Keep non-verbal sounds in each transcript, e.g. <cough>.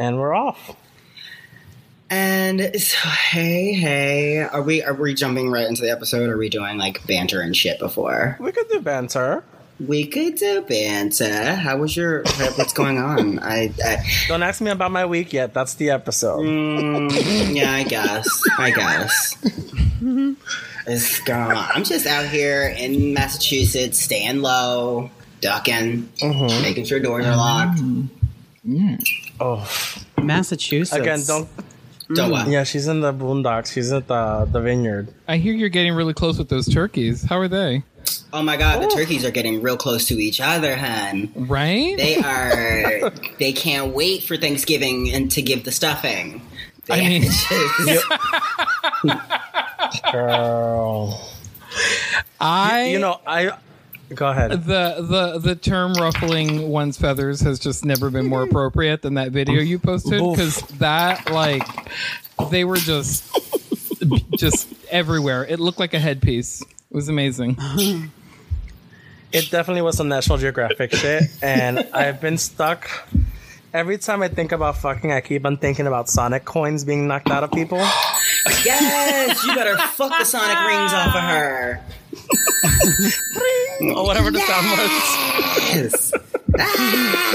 and we're off. And so, hey, hey, are we are we jumping right into the episode? Or are we doing like banter and shit before? We could do banter. We could do banter. How was your? What's going on? I, I Don't ask me about my week yet. That's the episode. mm, yeah, I guess. I guess. <laughs> It's going on. I'm just out here in Massachusetts, staying low, ducking, Mhm. making sure doors are locked. Oh, Massachusetts. again, don't. Don't what? Yeah, she's in the boondocks. She's at the the vineyard. I hear you're getting really close with those turkeys. How are they? Oh my god, the turkeys are getting real close to each other, hun. Right? They <laughs> are. they can't wait for Thanksgiving and to give the stuffing. They I mean- just- <laughs> <laughs> Girl, I you know I. Go ahead. the the the term ruffling one's feathers has just never been more appropriate than that video you posted because that like they were just just everywhere. It looked like a headpiece. It was amazing. It definitely was some National Geographic shit, and I've been stuck. Every time I think about fucking, I keep on thinking about Sonic coins being knocked out of people. yes, you better fuck the sonic rings off of her. Or whatever the sound was. Yes.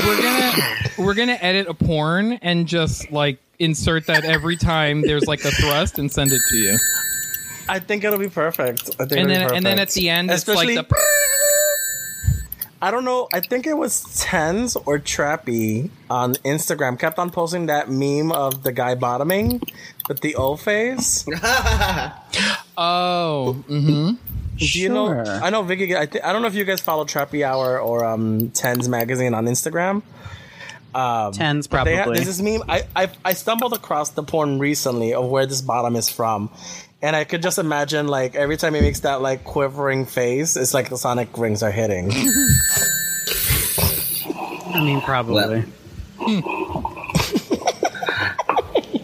We're gonna we're gonna edit a porn and just like insert that every time there's like a thrust and send it to you. I think it'll be perfect. I think And it'll then and then at the end Especially, it's like the I don't know. I think it was Tens or Trappy on Instagram kept on posting that meme of the guy bottoming with the O face. <laughs> oh mm-hmm. Do you know? Sure. I know Viki. I, th- I don't know if you guys follow Trappy Hour or um, Tens Magazine on Instagram. Um, Tens probably. ha- there's this meme. I, I I stumbled across the porn recently of where this bottom is from, and I could just imagine like every time he makes that like quivering face, it's like the sonic rings are hitting. <laughs> I mean, probably. well,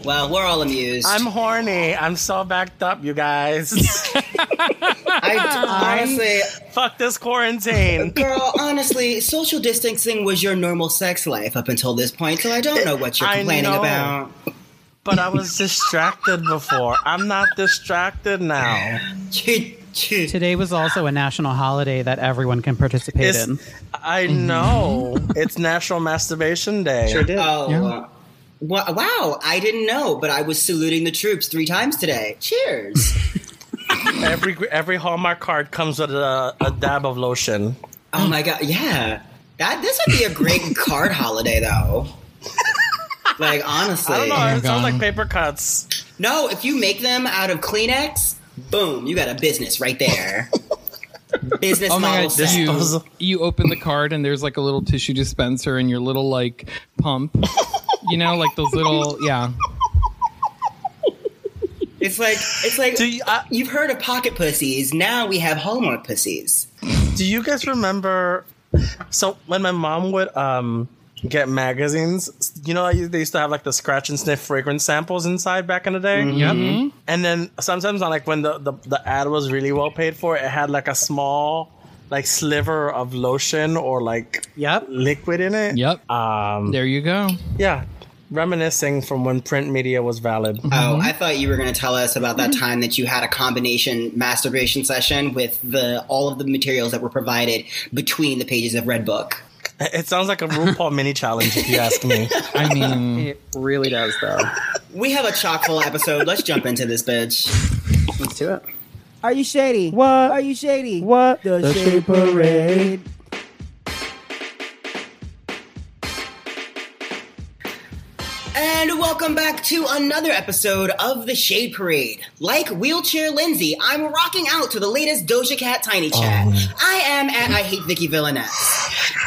we're all amused. I'm horny. I'm so backed up, you guys. <laughs> I, honestly, Fuck this quarantine. girl, honestly, social distancing was your normal sex life up until this point, so I don't know what you're I complaining know. about. But I was distracted before. I'm not distracted now. Today was also a national holiday that everyone can participate It's- in. I mm-hmm. know. it's National Masturbation Day. Sure did. Oh, Yeah. Wow! I didn't know, but I was saluting the troops three times today. Cheers! <laughs> Every every Hallmark card comes with a, a dab of lotion. oh my god, yeah. That this would be a great <laughs> card holiday, though. Like honestly, I don't know. my it sounds God. like paper cuts. no. If you make them out of Kleenex, boom, you got a business right there. business Oh my model god! set. You, you open the card and there's like a little tissue dispenser and your little like pump. <laughs> You know, like those little yeah. It's like it's like Do you, uh, you've heard of pocket pussies. Now we have Hallmark pussies. do you guys remember? So when my mom would um get magazines, you know, they used to have like the scratch and sniff fragrance samples inside back in the day. Yep. And then sometimes on like when the, the the ad was really well paid for, it had like a small like sliver of lotion or like Yep. liquid in it. Yep. Um. There you go. Yeah. Reminiscing from when print media was valid. Oh, mm-hmm. I thought you were going to tell us about that mm-hmm. time that you had a combination masturbation session with the all of the materials that were provided between the pages of Redbook. It sounds like a RuPaul <laughs> mini challenge, if you ask me. I mean, <laughs> It really does, though. We have a chock full episode. Let's jump into this bitch. Let's do it. Are you shady? What? Are you shady? What? The, Shade Parade. Welcome back to another episode of the Shade Parade. Like Wheelchair Lindsay, I'm rocking out to the latest Doja Cat Tiny Chat. Oh, I am at I Hate Viki Villainess.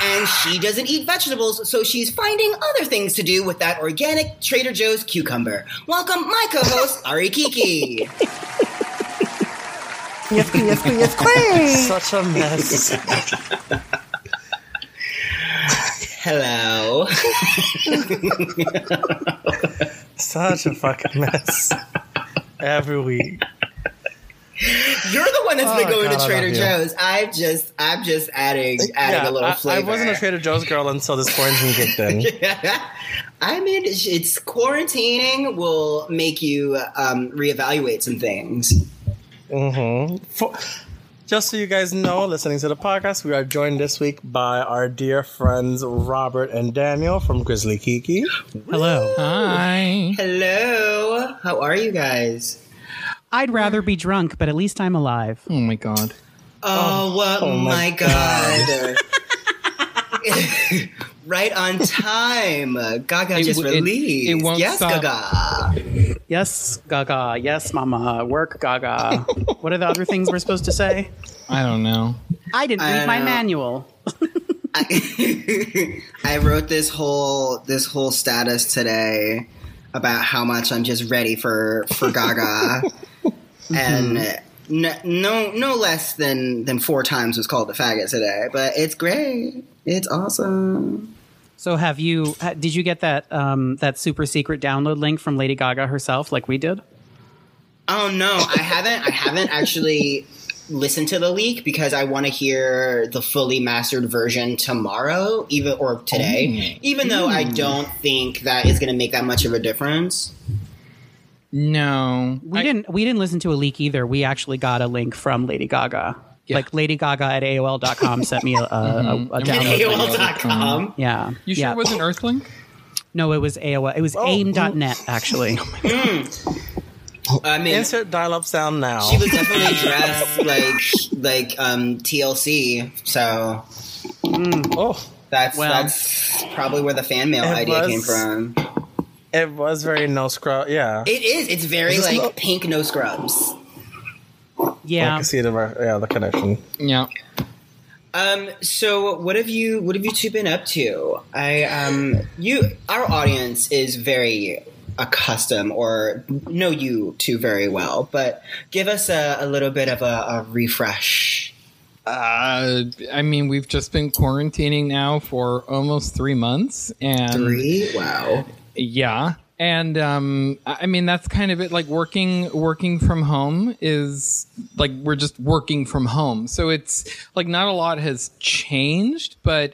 And she doesn't eat vegetables, so she's finding other things to do with that organic Trader Joe's cucumber. Welcome, my co-host, <laughs> Ari Kiki. Yes, queen, yes, queen, yes, queen. Such a mess. <laughs> Hello. <laughs> Such a fucking mess. Every week. You're the one that's been Oh, going God, to Trader. Joe's. I'm just, I'm just adding, adding Yeah, a little I, I wasn't a Trader Joe's girl until this quarantine kicked in. <laughs> I mean, it's, it's quarantining will make you um, reevaluate some things. Mm-hmm. For, just so you guys know, listening to the podcast, we are joined this week by our dear friends Robert and Daniel from Grizzly Kiki. Hello. Hi. Hello, how are you guys? I'd rather be drunk, but at least I'm alive. Oh my god. Oh, oh. what oh my, my god. <laughs> right on time. Gaga It just w- it- released. it won't yes, stop. Gaga. Yes, Gaga. Yes, Mama. Work, Gaga. <laughs> what are the other things we're supposed to say? I don't know. I didn't I read my know. manual. <laughs> I, <laughs> I wrote this whole this whole status today about how much I'm just ready for for Gaga, and mm-hmm. n- no no less than than four times was called a faggot today. But it's great. It's awesome. So, have you? Did you get that um, that super secret download link from Lady Gaga herself, like we did? Oh no, I haven't. I haven't actually listened to the leak because I want to hear the fully mastered version tomorrow, even or today. Even though I don't think that is going to make that much of a difference. No. We I- didn't. We didn't listen to a leak either. We actually got a link from Lady Gaga. Yeah. Like Lady Gaga at AOL.com sent me a, a, a, mm-hmm. a download. link. AOL.com. Um, yeah. You sure yeah. it wasn't Earthlink? No, it was AOL. It was oh, AIM.net, actually. <laughs> Hmm. I mean, Insert dial-up sound now. she was definitely dressed like like um, TLC. So mm. oh, that's Well. that's probably where the fan mail idea was- came from. it was very no scrub. Yeah, It is. It's very Is like no- pink no scrubs. I Yeah. can see the yeah the connection. Yeah. Um. So, what have you what have you two been up to? I um. You our audience is very accustomed or know you two very well, but give us a, a little bit of a, a refresh. Uh, I mean, we've just been quarantining now for almost three months, and Three. Wow. yeah, and um, I mean that's kind of it. Like working working from home is like we're just working from home, so it's like not a lot has changed, but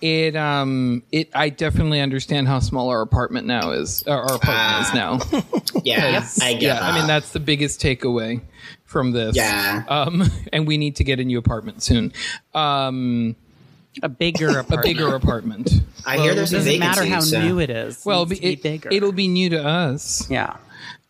it um it I definitely understand how small our apartment now is. Our our apartment is now. <laughs> Yeah. I get. yeah, that. I mean that's the biggest takeaway from this. Yeah. Um, <laughs> and we need to get a new apartment soon. Um, <laughs> A bigger apartment. a bigger apartment. I hear there's It a doesn't matter vacancy. how so- new it is. Well, It needs be, to be it, bigger. it'll be new to us. yeah.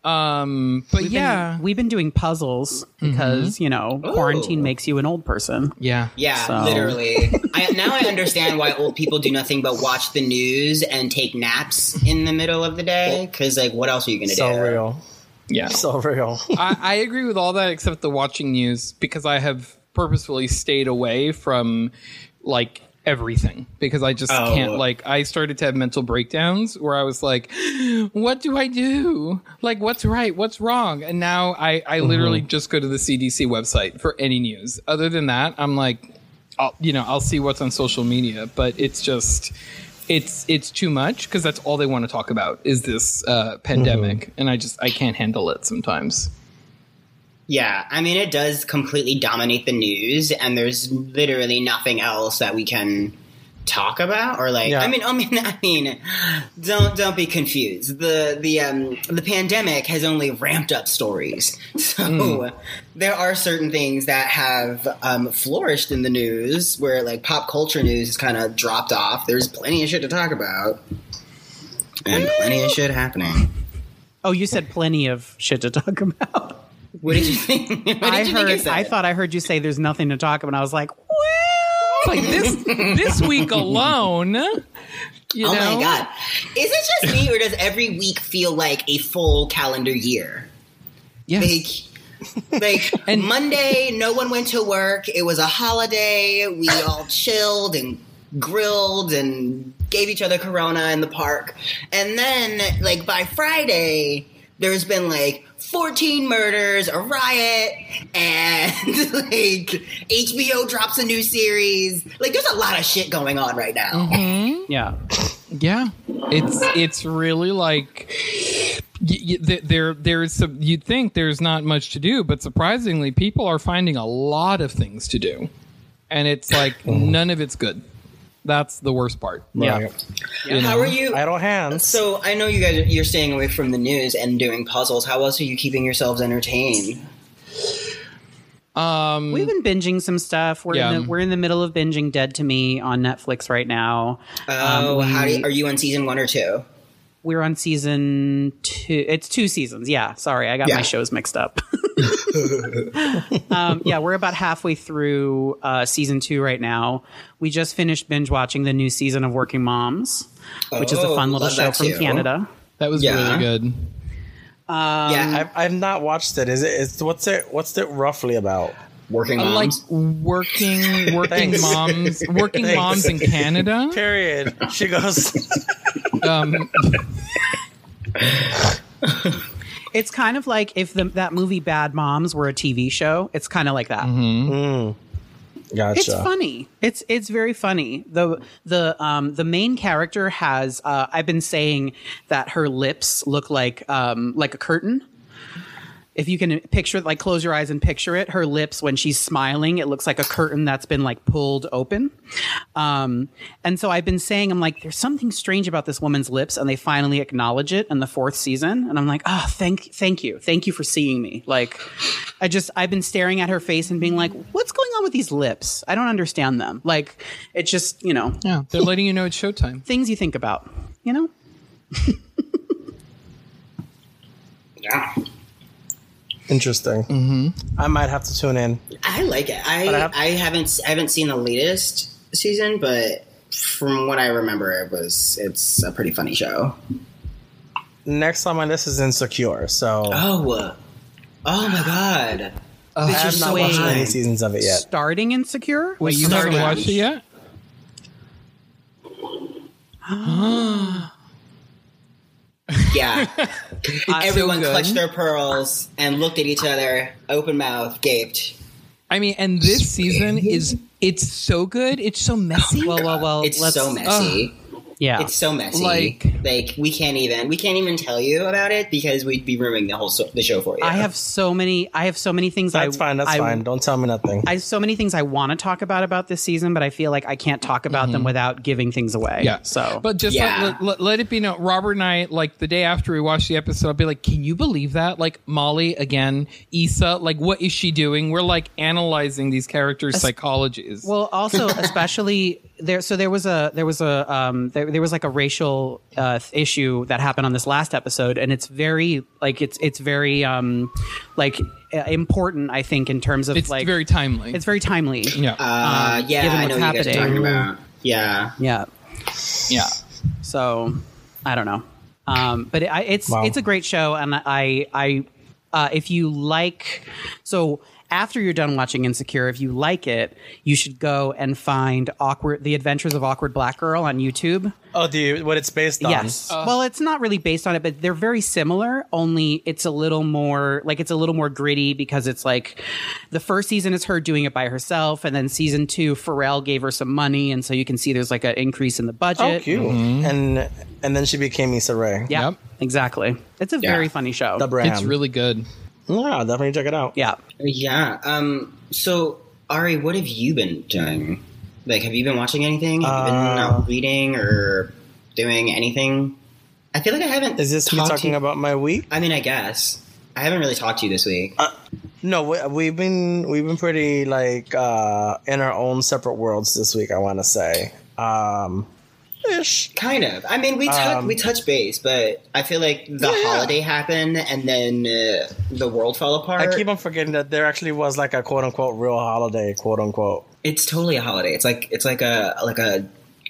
Um, but We've yeah, been, we've been doing puzzles because you know quarantine makes you an old person. yeah, Yeah, So- literally. I, now I understand why old people do nothing but watch the news and take naps in the middle of the day. Because, like, what else are you going to So do? So real, yeah. <laughs> so real. I, I agree with all that except the watching news because I have purposefully stayed away from like everything because I just Oh. can't like I started to have mental breakdowns where I was like <gasps> what do I do? Like what's right? What's wrong? And now I I literally just go to the CDC website for any news. Other than that I'm like I'll you know I'll see what's on social media but it's just it's it's too much because that's all they want to talk about is this uh, pandemic and I just I can't handle it sometimes. Yeah, I mean, it does completely dominate the news, and there's literally nothing else that we can talk about or like Yeah. I mean <laughs> I mean I mean don't don't be confused. The the um the pandemic has only ramped up stories. <laughs> So there are certain things that have um flourished in the news where like pop culture news has kind of dropped off. There's plenty of shit to talk about. And plenty of shit happening. Oh, you said plenty of shit to talk <laughs> about. What did you <laughs> think <laughs> what did I you think heard. said? I thought I heard you say there's nothing to talk about. I was like, well, like this this week alone. You Oh know? my god. Is it just me or does every week feel like a full calendar year? Yes. Like like <laughs> And- Monday no one went to work. It was a holiday. We all chilled and grilled and gave each other corona in the park. And then like by Friday there's been like 14 murders, a riot, and <laughs> like HBO drops a new series. Like there's a lot of shit going on right now. Mm-hmm. yeah. yeah. It's it's really like y- y- there there's some, you'd think there's not much to do, but surprisingly, people are finding a lot of things to do, and it's like mm. none of it's good. That's the worst part. Yeah. Right. You How are you? Idle hands. So I know you guys you're staying away from the news and doing puzzles. How else are you keeping yourselves entertained? Um, We've been binging some stuff. We're Yeah. in the, we're in the middle of binging Dead to Me on Netflix right now. Oh, Um, how do we- you, are you on season one or two? We're on season two. It's two seasons. Yeah. Sorry, I got Yeah. my shows mixed up. <laughs> <laughs> um, yeah, we're about halfway through uh, season two right now. We just finished binge watching the new season of Working Moms, which is a Oh, fun little show from too. Canada. that was Yeah. really good. yeah, I've, I've not watched it. Is it? Is what's it? What's it roughly about? Working I like moms. working working <laughs> moms working Thanks. moms in Canada. Period. She goes. <laughs> Um, It's kind of like if the, that movie Bad Moms were a TV show. It's kind of like that. Gotcha. It's funny. It's it's very funny. the the um the main character has uh, I've been saying that her lips look like um like a curtain. If you can picture like close your eyes and picture it, her lips when she's smiling, it looks like a curtain that's been like pulled open. Um, and so I've been saying, I'm like, there's something strange about this woman's lips, and they finally acknowledge it in the fourth season. And I'm like, oh, thank, thank you, thank you for seeing me. Like, I just, I've been staring at her face and being like, what's going on with these lips? I don't understand them. Like, it's just, you know, yeah, they're letting you know it's showtime. <laughs> things you think about, you know? <laughs> Yeah. Interesting. Mm-hmm. I might have to tune in. I like it. I But I I, have- haven't I haven't seen the latest season, but from what I remember, it was it's a pretty funny show. Next on my list is Insecure. So Oh, oh my god! I have not watched any seasons of it yet. Starting Insecure? Wait, you haven't watched it yet? <gasps> Yeah, <gasps> <laughs> everyone good. clutched their pearls and looked at each other, open mouth, gaped. I mean, and this season is it's so good. It's so messy. Well, well, well, It's let's, so messy. Yeah. It's so messy. Like- like we can't even we can't even tell you about it because we'd be ruining the whole so, the show for you. I have so many. I have so many things. That's I, fine. That's I, fine. Don't tell me nothing. I have so many things I want to talk about about this season, but I feel like I can't talk about them without giving things away. Mm-hmm. Yeah. So, but just Yeah. let, let, let it be known, Robert and I, like the day after we watched the episode, I'll be like, can you believe that? Like Molly again, Issa, like what is she doing? We're like analyzing these characters' psychologies. well, also <laughs> especially there. So there was a there was a um there, there was like a racial uh, issue that happened on this last episode, and it's very like it's it's very um like uh, important. I think in terms of it's like very timely. it's very timely. yeah. uh, yeah, given I know what's what you guys are happening. talking about. Yeah, Yeah. yeah. So I don't know, um, but it, I, it's Wow. it's a great show, and I I uh, if you like so. After you're done watching Insecure, if you like it, you should go and find awkward The Adventures of Awkward Black Girl on YouTube. oh, do you? What it's based on? Yes. Uh. well, it's not really based on it, but they're very similar, only it's a little more like it's a little more gritty because it's like the first season is her doing it by herself, and then season two, Pharrell gave her some money, and so you can see there's like an increase in the budget. Oh, cute. Mm-hmm. And and then she became Issa Rae. Yeah, Yep. exactly. It's a Yeah. very funny show. The brand. It's really good. Yeah, definitely check it out. yeah. yeah. Um, so Ari, what have you been doing? Like, have you been watching anything? Have you been Uh, out reading or doing anything? I feel like I haven't. Is this me talking about my week? I mean, I guess I haven't really talked to you this week. No, we, we've been we've been pretty like uh in our own separate worlds this week. I want to say, um, ish. Kind of. I mean, we touch Um, we touch base, but I feel like the Yeah. holiday happened and then uh, the world fell apart. I keep on forgetting that there actually was like a quote unquote real holiday, quote unquote. it's totally a holiday. It's like it's like a like a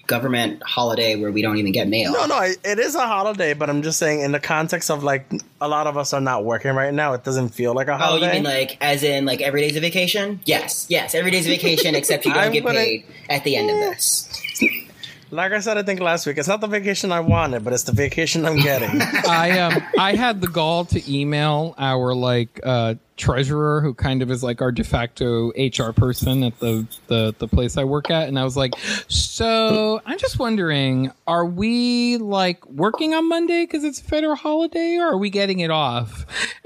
government holiday where we don't even get mail. No, no, it it is a holiday, but I'm just saying in the context of like a lot of us are not working right now. It doesn't feel like a holiday. Oh, you mean like as in like every day's a vacation? Yes, yes, every day's a vacation except you don't I'm get gonna- paid at the end of this. Like I said, I think last week, it's not the vacation I wanted, but it's the vacation I'm getting. <laughs> I um I had the gall to email our like uh treasurer who kind of is like our de facto HR person at the the the place I work at and I was like so I'm just wondering are we like working on Monday cuz it's a federal holiday or are we getting it off? <laughs>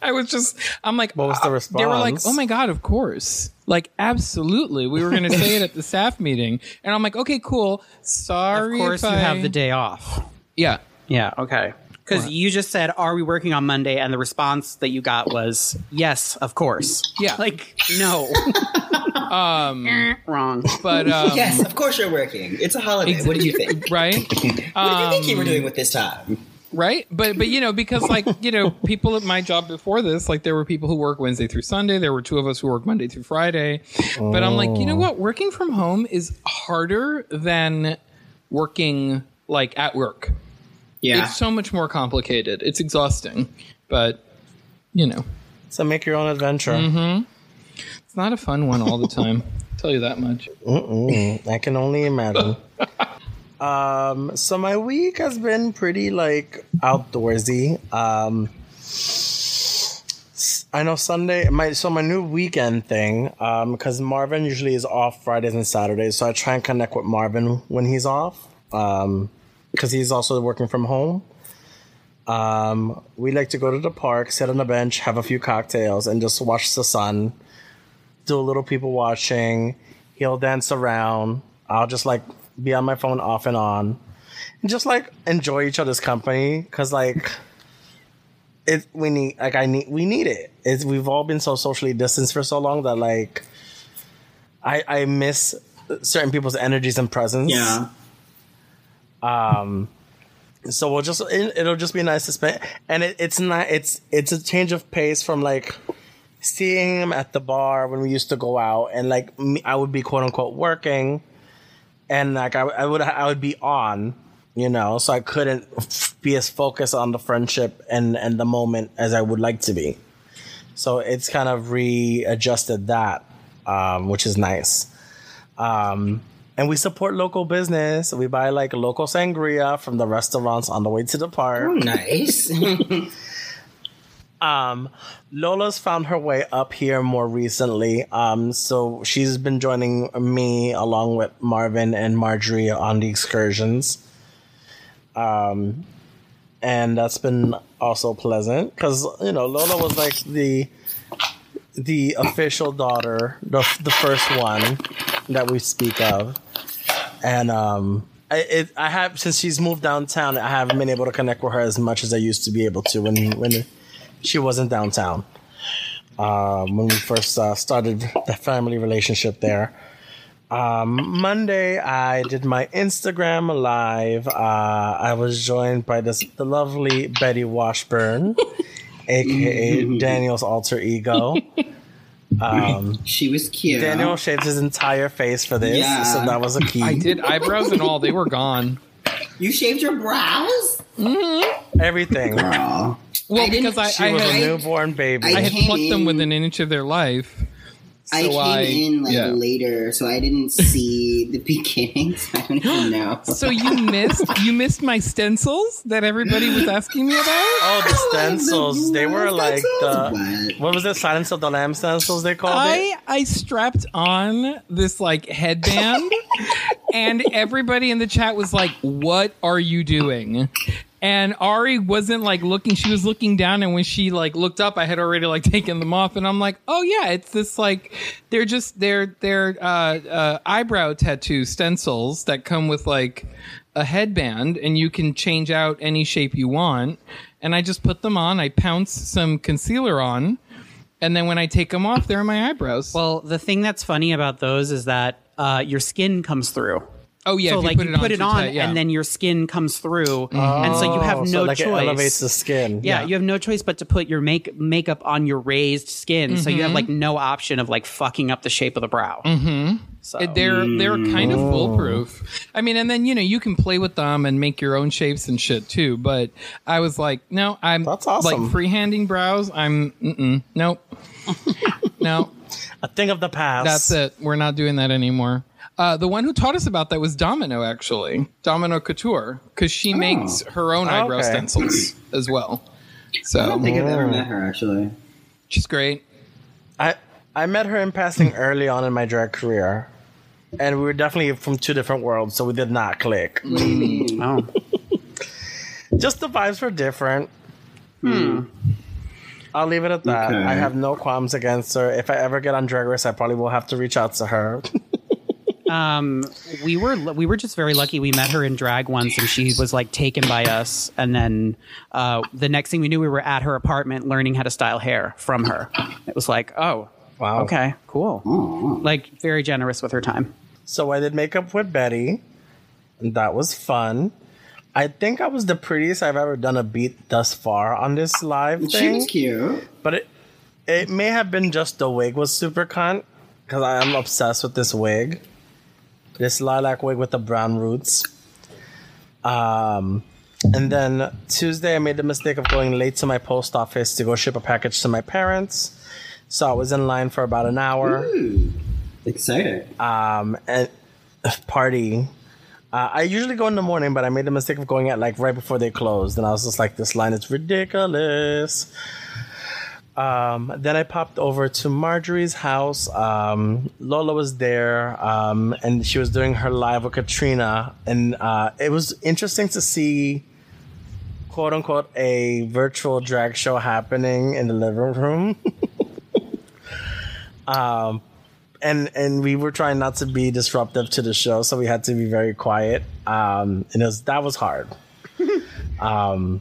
I was just I'm like What was the uh, They were like oh my god of course Like, absolutely. We were going to say it at the <laughs> staff meeting. And I'm like, okay, cool. Sorry. Of course, if you I- have the day off. Yeah. Yeah. Okay. Because you just said, "Are we working on Monday?" And the response that you got was, "Yes, of course." Yeah. Like, no. <laughs> um. <laughs> Wrong. But, um, yes, of course you're working. It's a holiday. What did you think? right? what did you think you were doing with this time? Right? But but you know because like you know people at my job before this like there were people who work wednesday through sunday. There were two of us who work monday through friday. But i'm like you know what? Working from home is harder than working like at work. Yeah. it's so much more complicated. It's exhausting. But you know. So make your own adventure. it's not a fun one all the time. Tell you that much. Mm, I can only imagine. <laughs> um, so my week has been pretty like outdoorsy. Um, I know Sunday. My so my new weekend thing. Um, because Marvin usually is off Fridays and Saturdays, so I try and connect with Marvin when he's off. Um, because he's also working from home. Um, we like to go to the park, sit on a bench, have a few cocktails, and just watch the sun do a little people watching. He'll dance around. I'll just like be on my phone off and on, and just like enjoy each other's company because like it we need like I need we need it. It's we've all been so socially distanced for so long that like I I miss certain people's energies and presence. yeah. Um, so we'll just it, it'll just be nice to spend, and it, it's not it's it's a change of pace from like seeing him at the bar when we used to go out, and like me, I would be quote unquote working, and like I, I would I would be on, you know, so I couldn't be as focused on the friendship and and the moment as I would like to be. So it's kind of readjusted that, um, which is nice. Um, and we support local business. We buy like local sangria from the restaurants on the way to the park. Nice. <laughs> Um, Lola's found her way up here more recently. Um, so she's been joining me along with Marvin and Marjorie on the excursions. Um, and that's been also pleasant because you know Lola was like the the official daughter, the the first one that we speak of, and um. I, it, I have since she's moved downtown. I haven't been able to connect with her as much as I used to be able to when when she wasn't downtown um, when we first uh, started the family relationship there. Um, Monday, I did my Instagram live. Uh, I was joined by this the lovely Betty Washburn, <laughs> aka Daniel's alter ego. Um, she was cute. Daniel shaved his entire face for this, Yeah. so that was a key. i did eyebrows and all they were gone You shaved your brows? Everything. Girl. Well I because i, She I was a newborn baby. I had came plucked them within an inch of their life I came I- in like yeah. later, so I didn't see the <laughs> beginnings. So I don't even know. <laughs> So you missed you missed my stencils that everybody was asking me about. <laughs> oh, the stencils. They were like the. What? What was it? Silence of the Lamb stencils they called I it? I strapped on this like headband, and everybody in the chat was like, "What are you doing?" And Ari wasn't like looking; she was looking down, and when she like looked up, I had already like <laughs> taken them off, and I'm like, "Oh yeah, it's this like they're just they're they're uh, uh, eyebrow tattoo stencils that come with like." a headband and you can change out any shape you want and i just put them on i pounce some concealer on and then when I take them off, they're my eyebrows. Well, the thing that's funny about those is that uh, your skin comes through. Oh yeah, so if like you put you it on, it on, tight, yeah. and then your skin comes through, and so you have Oh, no so like choice. it elevates the skin. yeah, you have no choice but to put your make makeup on your raised skin, so you have like no option of like fucking up the shape of the brow. Mm-hmm. So It- they're they're kind of foolproof. I mean, and then you know you can play with them and make your own shapes and shit too. But I was like, no, I'm That's awesome. like freehanding brows. I'm mm-mm, nope, <laughs> no. a thing of the past. That's it. We're not doing that anymore. Uh, the one who taught us about that was Domino, actually, Domino Couture, because she makes her own eyebrow Okay. stencils as well. So I don't think I've ever met her actually. she's great. I I met her in passing early on in my drag career, and we were definitely from two different worlds, so we did not click. oh. Just the vibes were different. Hmm. I'll leave it at that. Okay. I have no qualms against her. If I ever get on Drag Race, I probably will have to reach out to her. Um, we were we were just very lucky. We met her in drag once, and she was like taken by us. And then uh, the next thing we knew, we were at her apartment learning how to style hair from her. It was like, oh, Wow. okay, cool. Like very generous with her time. So I did makeup with Betty, and that was fun. I think I was the prettiest I've ever done a beat thus far on this live She thing. was cute. But it it may have been just the wig was super cunt because I am obsessed with this wig. This lilac wig with the brown roots. Um, and then Tuesday, I made the mistake of going late to my post office to go ship a package to my parents. So I was in line for about an hour. Ooh, excited. Um, and <sighs> party. Uh, I usually go in the morning, but I made the mistake of going at like right before they closed, and I was just like, "This line is ridiculous." Um, then I popped over to Marjorie's house. Um, Lola was there, um, and she was doing her live with Catrina, and uh, it was interesting to see, quote unquote, a virtual drag show happening in the living room. <laughs> um, and and we were trying not to be disruptive to the show, so we had to be very quiet. Um, and it was that was hard. Um,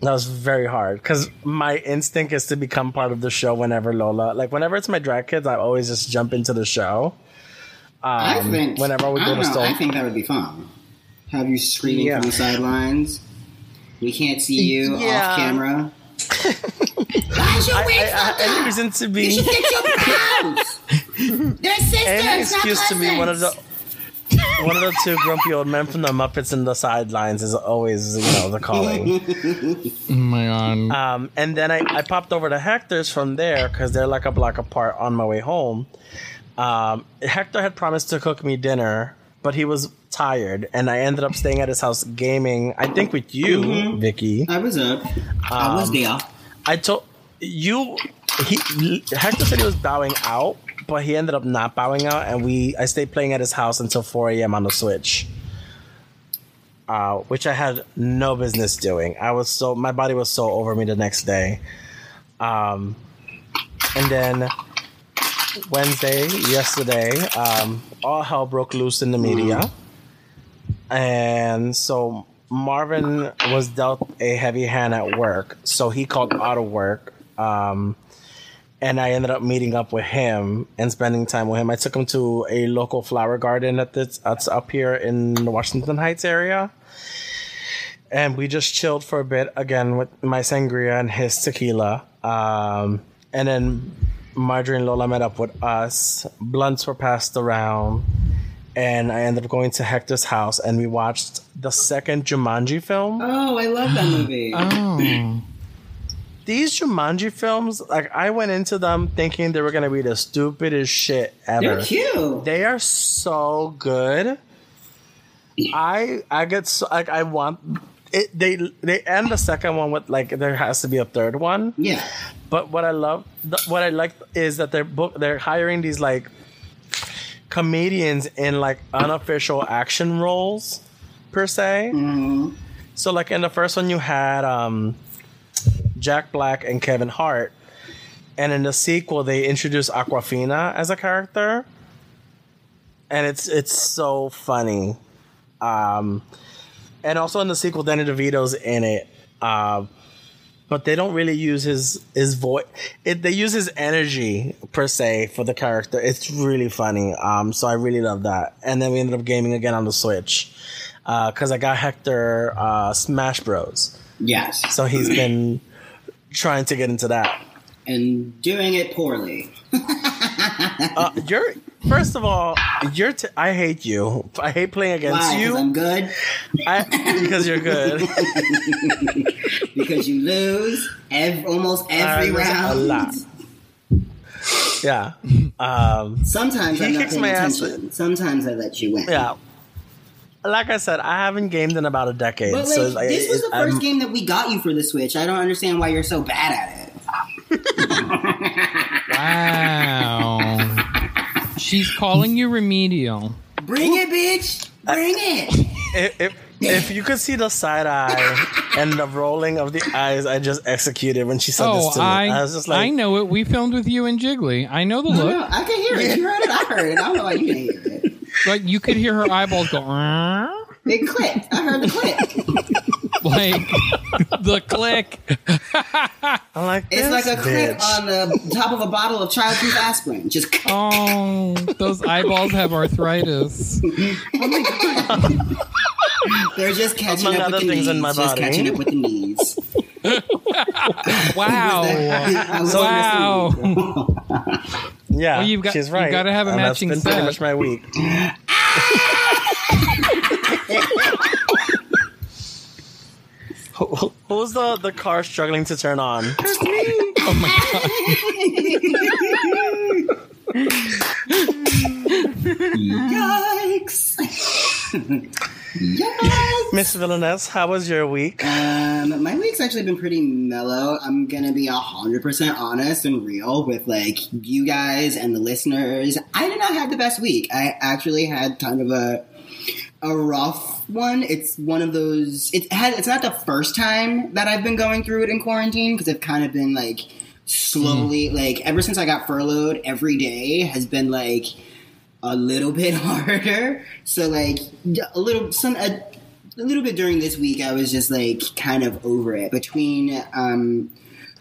that was very hard because my instinct is to become part of the show whenever Lola, like whenever it's my drag kids, I always just jump into the show. I Um, think whenever we go to know, Stone, I think that would be fun. Have you screaming Yeah. from the sidelines? We can't see you Yeah. off camera. <laughs> Why's your I, wig I, I, fucked any up? reason to You be, should fix your <laughs> brows. They're sisters, any not excuse to be one of the cousins. <laughs> one of the two grumpy old men from the Muppets in the sidelines is always you know the calling. <laughs> Oh my god. Um, and then I, I popped over to Hector's from there because they're like a block apart on my way home. Um, Hector had promised to cook me dinner, but he was tired, and I ended up staying at his house gaming. I think with you, Viki. I was up. I Um, was there. I told you he Hector said he was bowing out, but he ended up not bowing out, and we I stayed playing at his house until 4 a.m. on the Switch. Uh, which I had no business doing. I was so my body was so over me the next day. Um, and then Wednesday, yesterday, um, all hell broke loose in the media, and so Marvin was dealt a heavy hand at work, so he called out of work. Um, and I ended up meeting up with him and spending time with him. I took him to a local flower garden at this that's up here in the Washington Heights area. And we just chilled for a bit again with my sangria and his tequila. Um, and then Marjorie and Lola met up with us. Blunts were passed around. And I ended up going to Hector's house and we watched the second Jumanji film. Oh, I love that movie. <gasps> oh. These Jumanji films, like I went into them thinking they were gonna be the stupidest shit ever. They're cute. They are so good. I I get so like I want it. They they end the second one with like there has to be a third one. yeah. But what I love, what I like is that they're book they're hiring these like comedians in like unofficial action roles per se. So like in the first one you had um Jack Black and Kevin Hart. And in the sequel they introduce Awkwafina as a character. And it's it's so funny. Um and also in the sequel Danny DeVito's in it. Uh, but they don't really use his his voice. They use his energy per se for the character. It's really funny. Um, so I really love that. And then we ended up gaming again on the Switch because I got Hector uh, Smash Bros. Yes. So he's <clears throat> been trying to get into that. And doing it poorly. <laughs> Uh, you're first of all, you're. T- I hate you. I hate playing against Why? Because I'm you good. I, because you're good. <laughs> Because you lose ev- almost every round. a lot. Yeah. <laughs> Um, Sometimes I'm not paying attention. Sometimes I let you win. yeah. Like I said, I haven't gamed in about a decade. But like, so it's like, this was it- the 1st I'm- game that we got you for the Switch. I don't understand why you're so bad at it. Wow. She's calling you remedial. Bring it, bitch. Bring it. <laughs> if, if if you could see the side eye and the rolling of the eyes I just executed when she said Oh, this to me, I, I, was just like, I know it. We filmed with you and Jiggly. I know the No, look. I can hear it. You heard it. I heard it. I don't know why you didn't hear it. Like you could hear her eyeballs go It clicked. I heard the click. <laughs> like the click. I'm like, It's like a click on the top of a bottle of childproof aspirin. Just Oh, those eyeballs have arthritis. Oh <laughs> they're just catching Among up with the things knees. in my just body. catching up with the knees. <laughs> Wow. <laughs> I Wow. Yeah, Well, you've got- she's you've gotta have a and matching That's been pretty much my week. <laughs> Who- who- Who's the, the car struggling to turn on? Oh my god. Yikes! Yikes! Miss Villainess, how was your week? Um, my week's actually been pretty mellow. I'm gonna be hundred percent honest and real with like you guys and the listeners. I did not have the best week. I actually had kind of a a rough one. It's one of those. It had. It's not the first time that I've been going through it in quarantine because I've kind of been like slowly like ever since I got furloughed. Every day has been like a little bit <laughs> harder. So like a little some a, a little bit during this week, I was just like kind of over it between um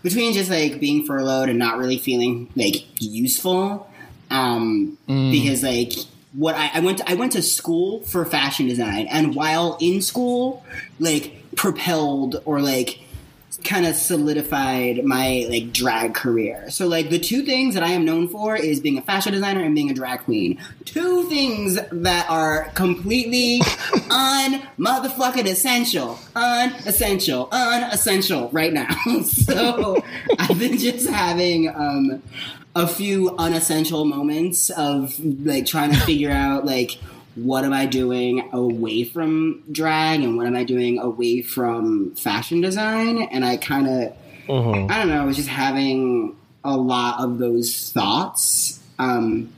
between just like being furloughed and not really feeling like useful. Um, because like what I, I went to, I went to school for fashion design, and while in school, like propelled or like kind of solidified my like drag career. So like the two things that I am known for is being a fashion designer and being a drag queen. Two things that are completely <laughs> un motherfucking essential. Unessential. Unessential right now. <laughs> so I've been just having um a few unessential moments of like trying to figure out like what am I doing away from drag and what am I doing away from fashion design? And I kind of, I don't know, I was just having a lot of those thoughts. Um,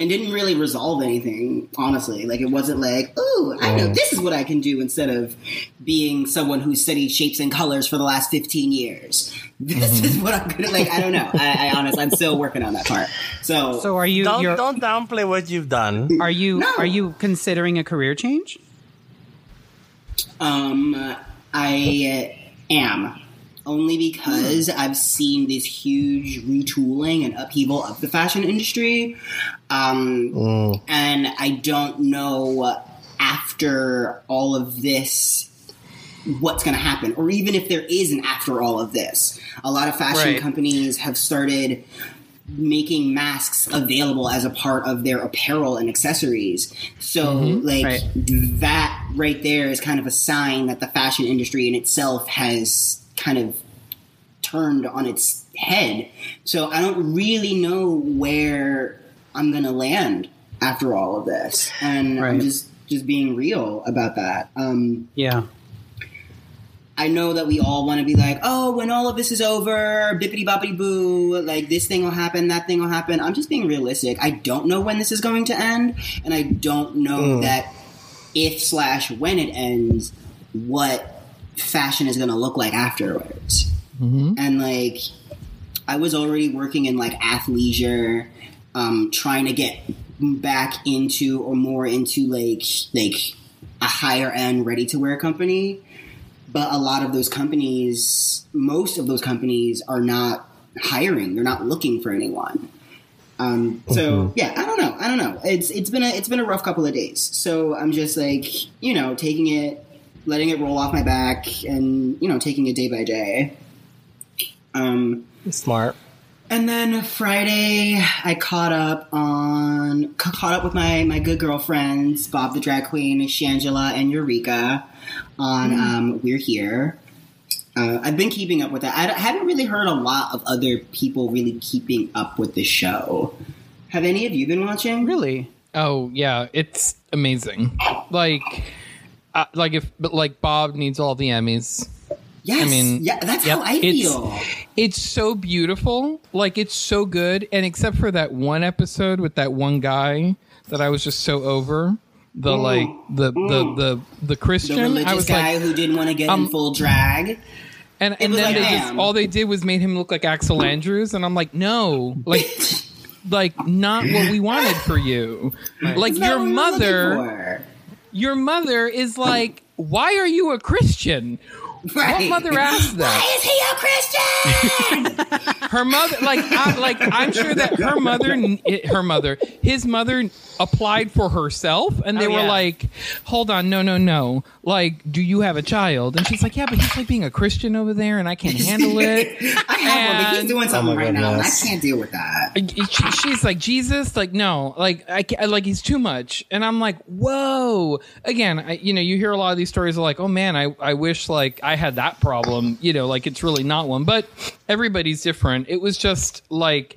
and didn't really resolve anything, honestly. Like, it wasn't like, ooh, I know this is what I can do instead of being someone who studied shapes and colors for the last 15 years. This is what I'm gonna, like, I don't know. I, I honestly, I'm still working on that part. So, So are you Don't, you're, don't downplay what you've done. are you No. are you considering a career change? Um, I uh, am only hmm. because I've seen this huge retooling and upheaval of the fashion industry, um, hmm. and I don't know after all of this what's going to happen, or even if there is an after all of this. A lot of fashion Right. companies have started making masks available as a part of their apparel and accessories. So, mm-hmm. like, Right. that right there is kind of a sign that the fashion industry in itself has kind of turned on its head. So, I don't really know where I'm going to land after all of this. And I'm just just being real about that. Um, Yeah. I know that we all want to be like, oh, when all of this is over, bippity boppity boo, like this thing will happen, that thing will happen. I'm just being realistic. I don't know when this is going to end, and I don't know that if slash when it ends, what fashion is going to look like afterwards. And like, I was already working in like athleisure, um, trying to get back into or more into like like a higher end ready to wear company but a lot of those companies, most of those companies are not hiring. They're not looking for anyone. Um, so yeah, I don't know. I don't know. It's it's been a it's been a rough couple of days. So I'm just like you know taking it, letting it roll off my back, and you know taking it day by day. Um, Smart. and then Friday, I caught up on caught up with my my good girlfriends, Bob the drag queen, Shangela, and Eureka, on um, We're Here. Uh, I've been keeping up with that. I haven't really heard a lot of other people really keeping up with the show. Have any of you been watching? Really? Oh yeah, it's amazing. Like, uh, like if but like Bob needs all the Emmys. Yes. I mean, yeah, that's yep, how I it's- feel. It's so beautiful. Like it's so good. And except for that one episode with that one guy that I was just so over, the like the the the the The Christian. I religious was guy like, who didn't want to get um, in full drag. and and then like, they just all they did was made him look like Axel Andrews, and I'm like, no, like. <laughs> Like not what we wanted for you. Like your what we were mother, looking for? Your mother is like, why are you a Christian? Right. What mother asked that? Why is he a Christian? <laughs> <laughs> her mother like I, like i'm sure that her mother her mother his mother applied for herself and they Oh, were yeah. like hold on no no no. Like do you have a child? And she's like yeah but he's like being a christian over there and i can't handle <laughs> it. I have one, but he's doing something Oh my right now, and I can't deal with that. she- she's like jesus like no. Like i ca- like he's too much. And i'm like whoa. Again I, you know you hear a lot of these stories of like oh man i i wish like i had that problem. You know like it's really not one. But everybody's different it was just like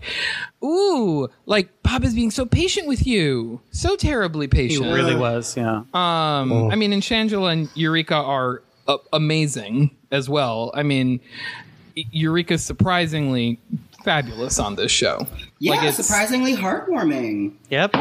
ooh like bob is being so patient with you so terribly patient. He really was, yeah. um i mean and shangela and eureka are uh, amazing as well i mean eureka's surprisingly fabulous on this show Yeah, Like, it's- surprisingly heartwarming. Yep.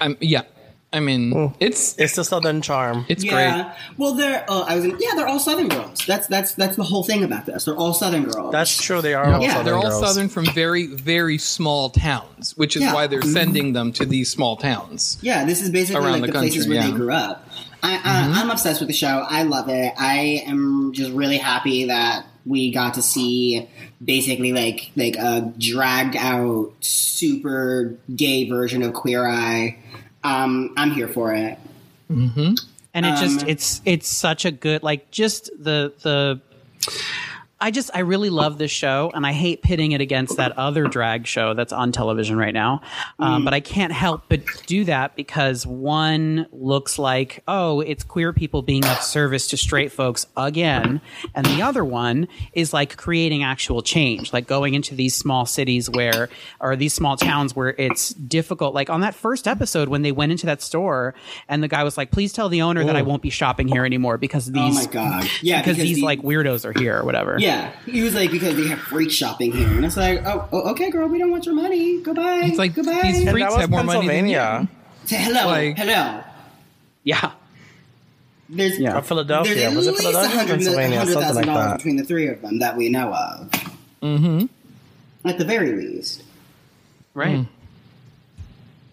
I'm, yeah. I mean, it's It's the Southern charm. it's great. yeah. Well, they're. Uh, I was. In, yeah, they're all Southern girls. That's that's that's the whole thing about this. They're all Southern girls. That's true. They are all Yeah, Southern. They're all girls. southern from very very small towns, which is Yeah. why they're sending them to these small towns. yeah, this is basically Around like the the, places country, where yeah. they grew up. I, I, I'm obsessed with the show. I love it. I am just really happy that we got to see basically like like a dragged out super gay version of Queer Eye. Um, I'm here for it. and it just Um, it's it's such a good like just the the I just I really love this show and I hate pitting it against that other drag show that's on television right now. Um, but I can't help but do that because one looks like oh it's queer people being of service to straight folks again and the other one is like creating actual change like going into these small cities where or these small towns where it's difficult like on that first episode when they went into that store and the guy was like please tell the owner that I won't be shopping here anymore because these Oh my god! Yeah, because, these the- like weirdos are here or whatever. Yeah, he was like because they have freak shopping here, and it's like, oh, oh, okay, girl, we don't want your money. Goodbye. It's like goodbye. these freaks have more money than you. Pennsylvania. Say hello, like- hello. Yeah. There's Yeah. Or Philadelphia. There's Was it Philadelphia or Pennsylvania? hundred Something like that. between the three of them that we know of. Mm-hmm. At the very least. Right.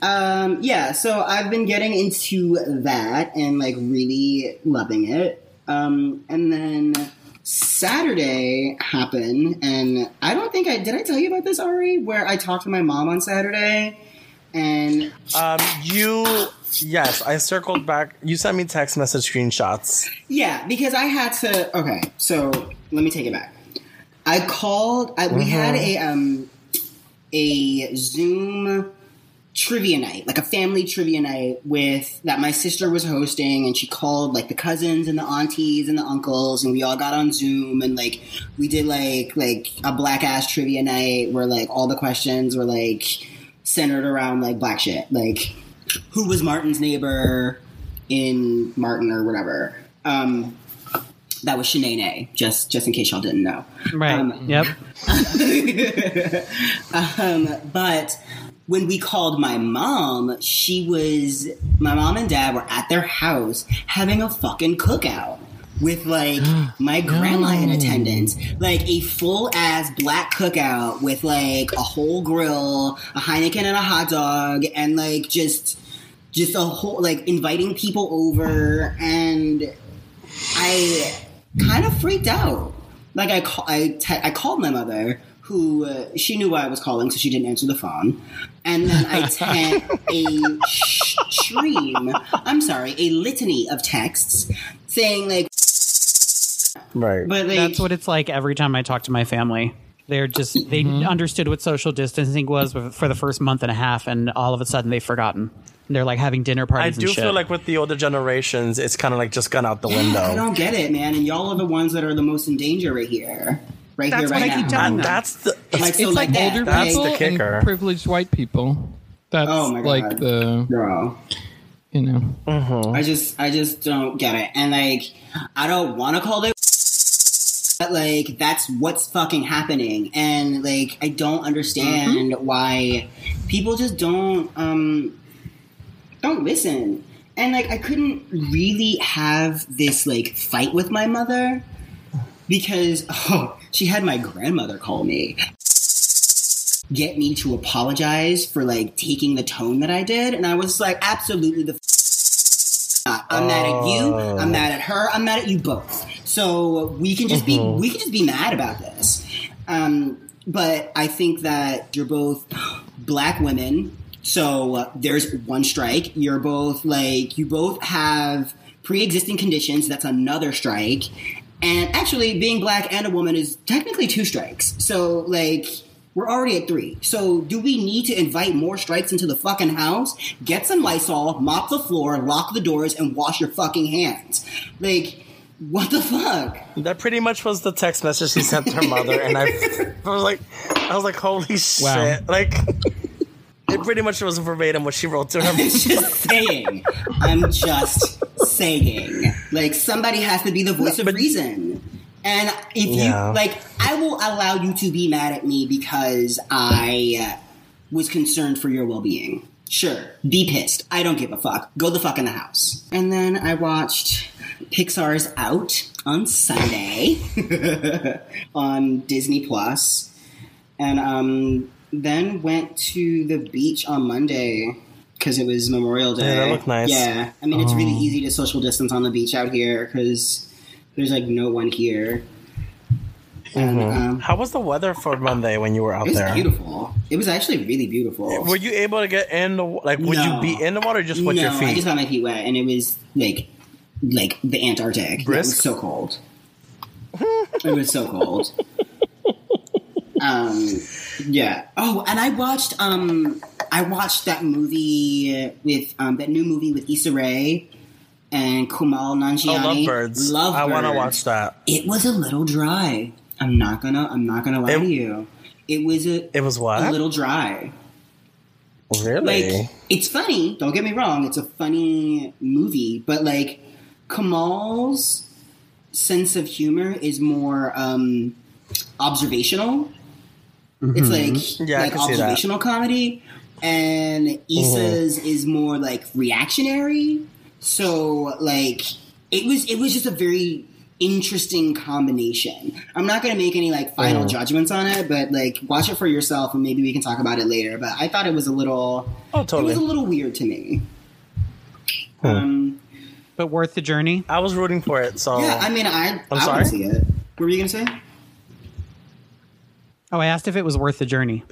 Um, yeah, so I've been getting into that and like really loving it. Um, and then Saturday happened, and I don't think I did. I tell you about this, Ari? Where I talked to my mom on Saturday, and Um, you, yes, I circled back. You sent me text message screenshots. yeah, because I had to. Okay, so let me take it back. I called. I, We had a um a Zoom trivia night, like a family trivia night with that my sister was hosting and she called like the cousins and the aunties and the uncles and we all got on Zoom and like we did like like a black ass trivia night where like all the questions were like centered around like black shit. Like who was Martin's neighbor in Martin or whatever. Um that was Shanae, just just in case y'all didn't know. Right. Um, yep. <laughs> um, but when we called my mom, she was my mom and dad were at their house having a fucking cookout with like <gasps> my grandma in attendance, like a full ass black cookout with like a whole grill, a Heineken and a hot dog, and like just just a whole like inviting people over and I kind of freaked out. Like I, I, te- I called my mother, who uh, she knew why I was calling, so she didn't answer the phone. And then I sent a stream. I'm sorry, a litany of texts saying like, Right. but like, That's what it's like every time I talk to my family. They're just they Mm-hmm. understood what social distancing was for the first month and a half, and all of a sudden they've forgotten. They're like having dinner parties. I do and shit. feel like with the older generations, it's kind of like just gone out the I window. I don't get it, man. And y'all are the ones that are the most in danger right here, right That's here, what right I keep now. telling And that's the. Like, so It's like like that, older That's the kicker. and privileged white people. That's Oh my God. like the Girl. you know. I just I just don't get it. And like I don't want to call it but like that's what's fucking happening and like I don't understand why people just don't um don't listen. and like I couldn't really have this like fight with my mother because <laughs> oh, she had my grandmother call me get me to apologize for like taking the tone that I did and I was like absolutely the f- not. I'm mad at you, I'm mad at her, I'm mad at you both. So we can just be we can just be mad about this. Um but I think that you're both black women so uh, there's one strike. You're both like you both have pre-existing conditions. That's another strike. And actually, being black and a woman is technically two strikes. So like we're already at three. So do we need to invite more strikes into the fucking house? Get some Lysol, mop the floor, lock the doors, and wash your fucking hands. Like. What the fuck? That pretty much was the text message she sent her mother, and I, I <laughs> was like, I was like, holy shit! Wow. Like, it pretty much was verbatim what she wrote to her. <laughs> just saying. I'm just saying. Like somebody has to be the voice of But- reason. And if Yeah. you like, I will allow you to be mad at me because I uh, was concerned for your well-being. Sure, be pissed. I don't give a fuck. Go the fuck in the house. And then I watched Pixar's Out on Sunday <laughs> on Disney Plus, and um, then went to the beach on Monday because it was Memorial Day. Yeah, that looked nice. Yeah, I mean it's really easy to social distance on the beach out here because there's like no one here. And um, How was the weather for Monday when you were out there? it was there? beautiful. It was actually really beautiful. Were you able to get in the like? Would No. you be in the water just with no, your feet? I just got my feet wet, and it was like like the Antarctic. It was so cold. <laughs> it was so cold. Um, yeah. Oh, and I watched um, I watched that movie with um, that new movie with Issa Rae and Kumail oh, Nanjiani. Lovebirds. I want to watch that. It was a little dry. I'm not gonna. I'm not gonna lie It- to you. It was a. It was what? a little dry. really? Like it's funny. Don't get me wrong. It's a funny movie, but like Kumail's sense of humor is more um, observational. It's mm-hmm. like Yeah, like can see that. observational comedy, and Issa's mm-hmm. is more like reactionary. So like it was it was just a very interesting combination. I'm not going to make any like final mm-hmm. judgments on it, but like watch it for yourself and maybe we can talk about it later. But I thought it was a little Oh, totally. it was a little weird to me. Hmm. Um, but worth the journey. I was rooting for it. So yeah, I mean, I I'm I sorry? see it. What were you gonna say? Oh, I asked if it was worth the journey.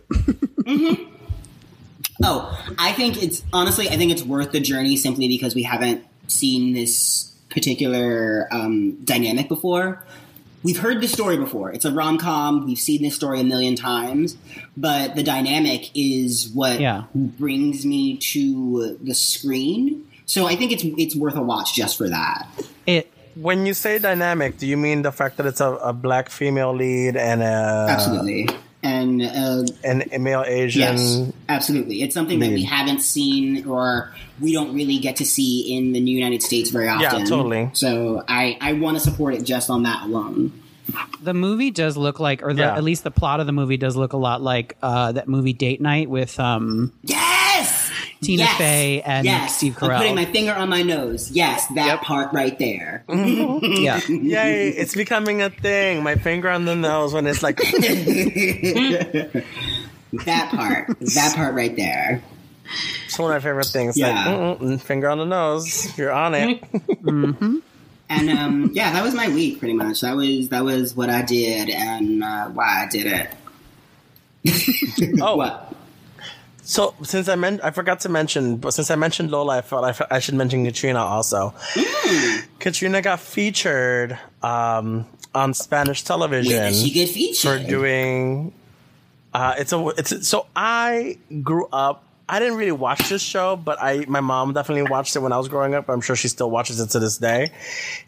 Oh, I think it's honestly, I think it's worth the journey simply because we haven't seen this particular um, dynamic before. We've heard this story before. It's a rom com. We've seen this story a million times, but the dynamic is what Yeah. brings me to the screen. So I think it's it's worth a watch just for that. It when you say dynamic, do you mean the fact that it's a, a black female lead and a Absolutely, and uh, and a male Asian? Yes, absolutely. It's something that we haven't seen or we don't really get to see in the new United States very often. Yeah, totally. So I, I want to support it just on that alone. the movie does look like, or the, Yeah. at least the plot of the movie does look a lot like uh, that movie Date Night with um, Yes! Tina yes! Fey and yes! Steve I'm putting my finger on my nose. Yes, that part right there. <laughs> yeah. Yay! It's becoming a thing. My finger on the nose when it's like <laughs> that part. that part right there. it's one of my favorite things. Yeah. Like mm-mm, finger on the nose. You're on it. <laughs> And um, yeah, that was my week pretty much. That was that was what I did and uh, why I did it. Oh. What? So since I meant, I forgot to mention, but since I mentioned Lola, I felt I, should mention Catrina also. Mm. Catrina got featured um, on Spanish television Where did she get featured? for doing. Uh, it's a it's so I grew up. I didn't really watch this show, but I my mom definitely watched it when I was growing up. I'm sure she still watches it to this day.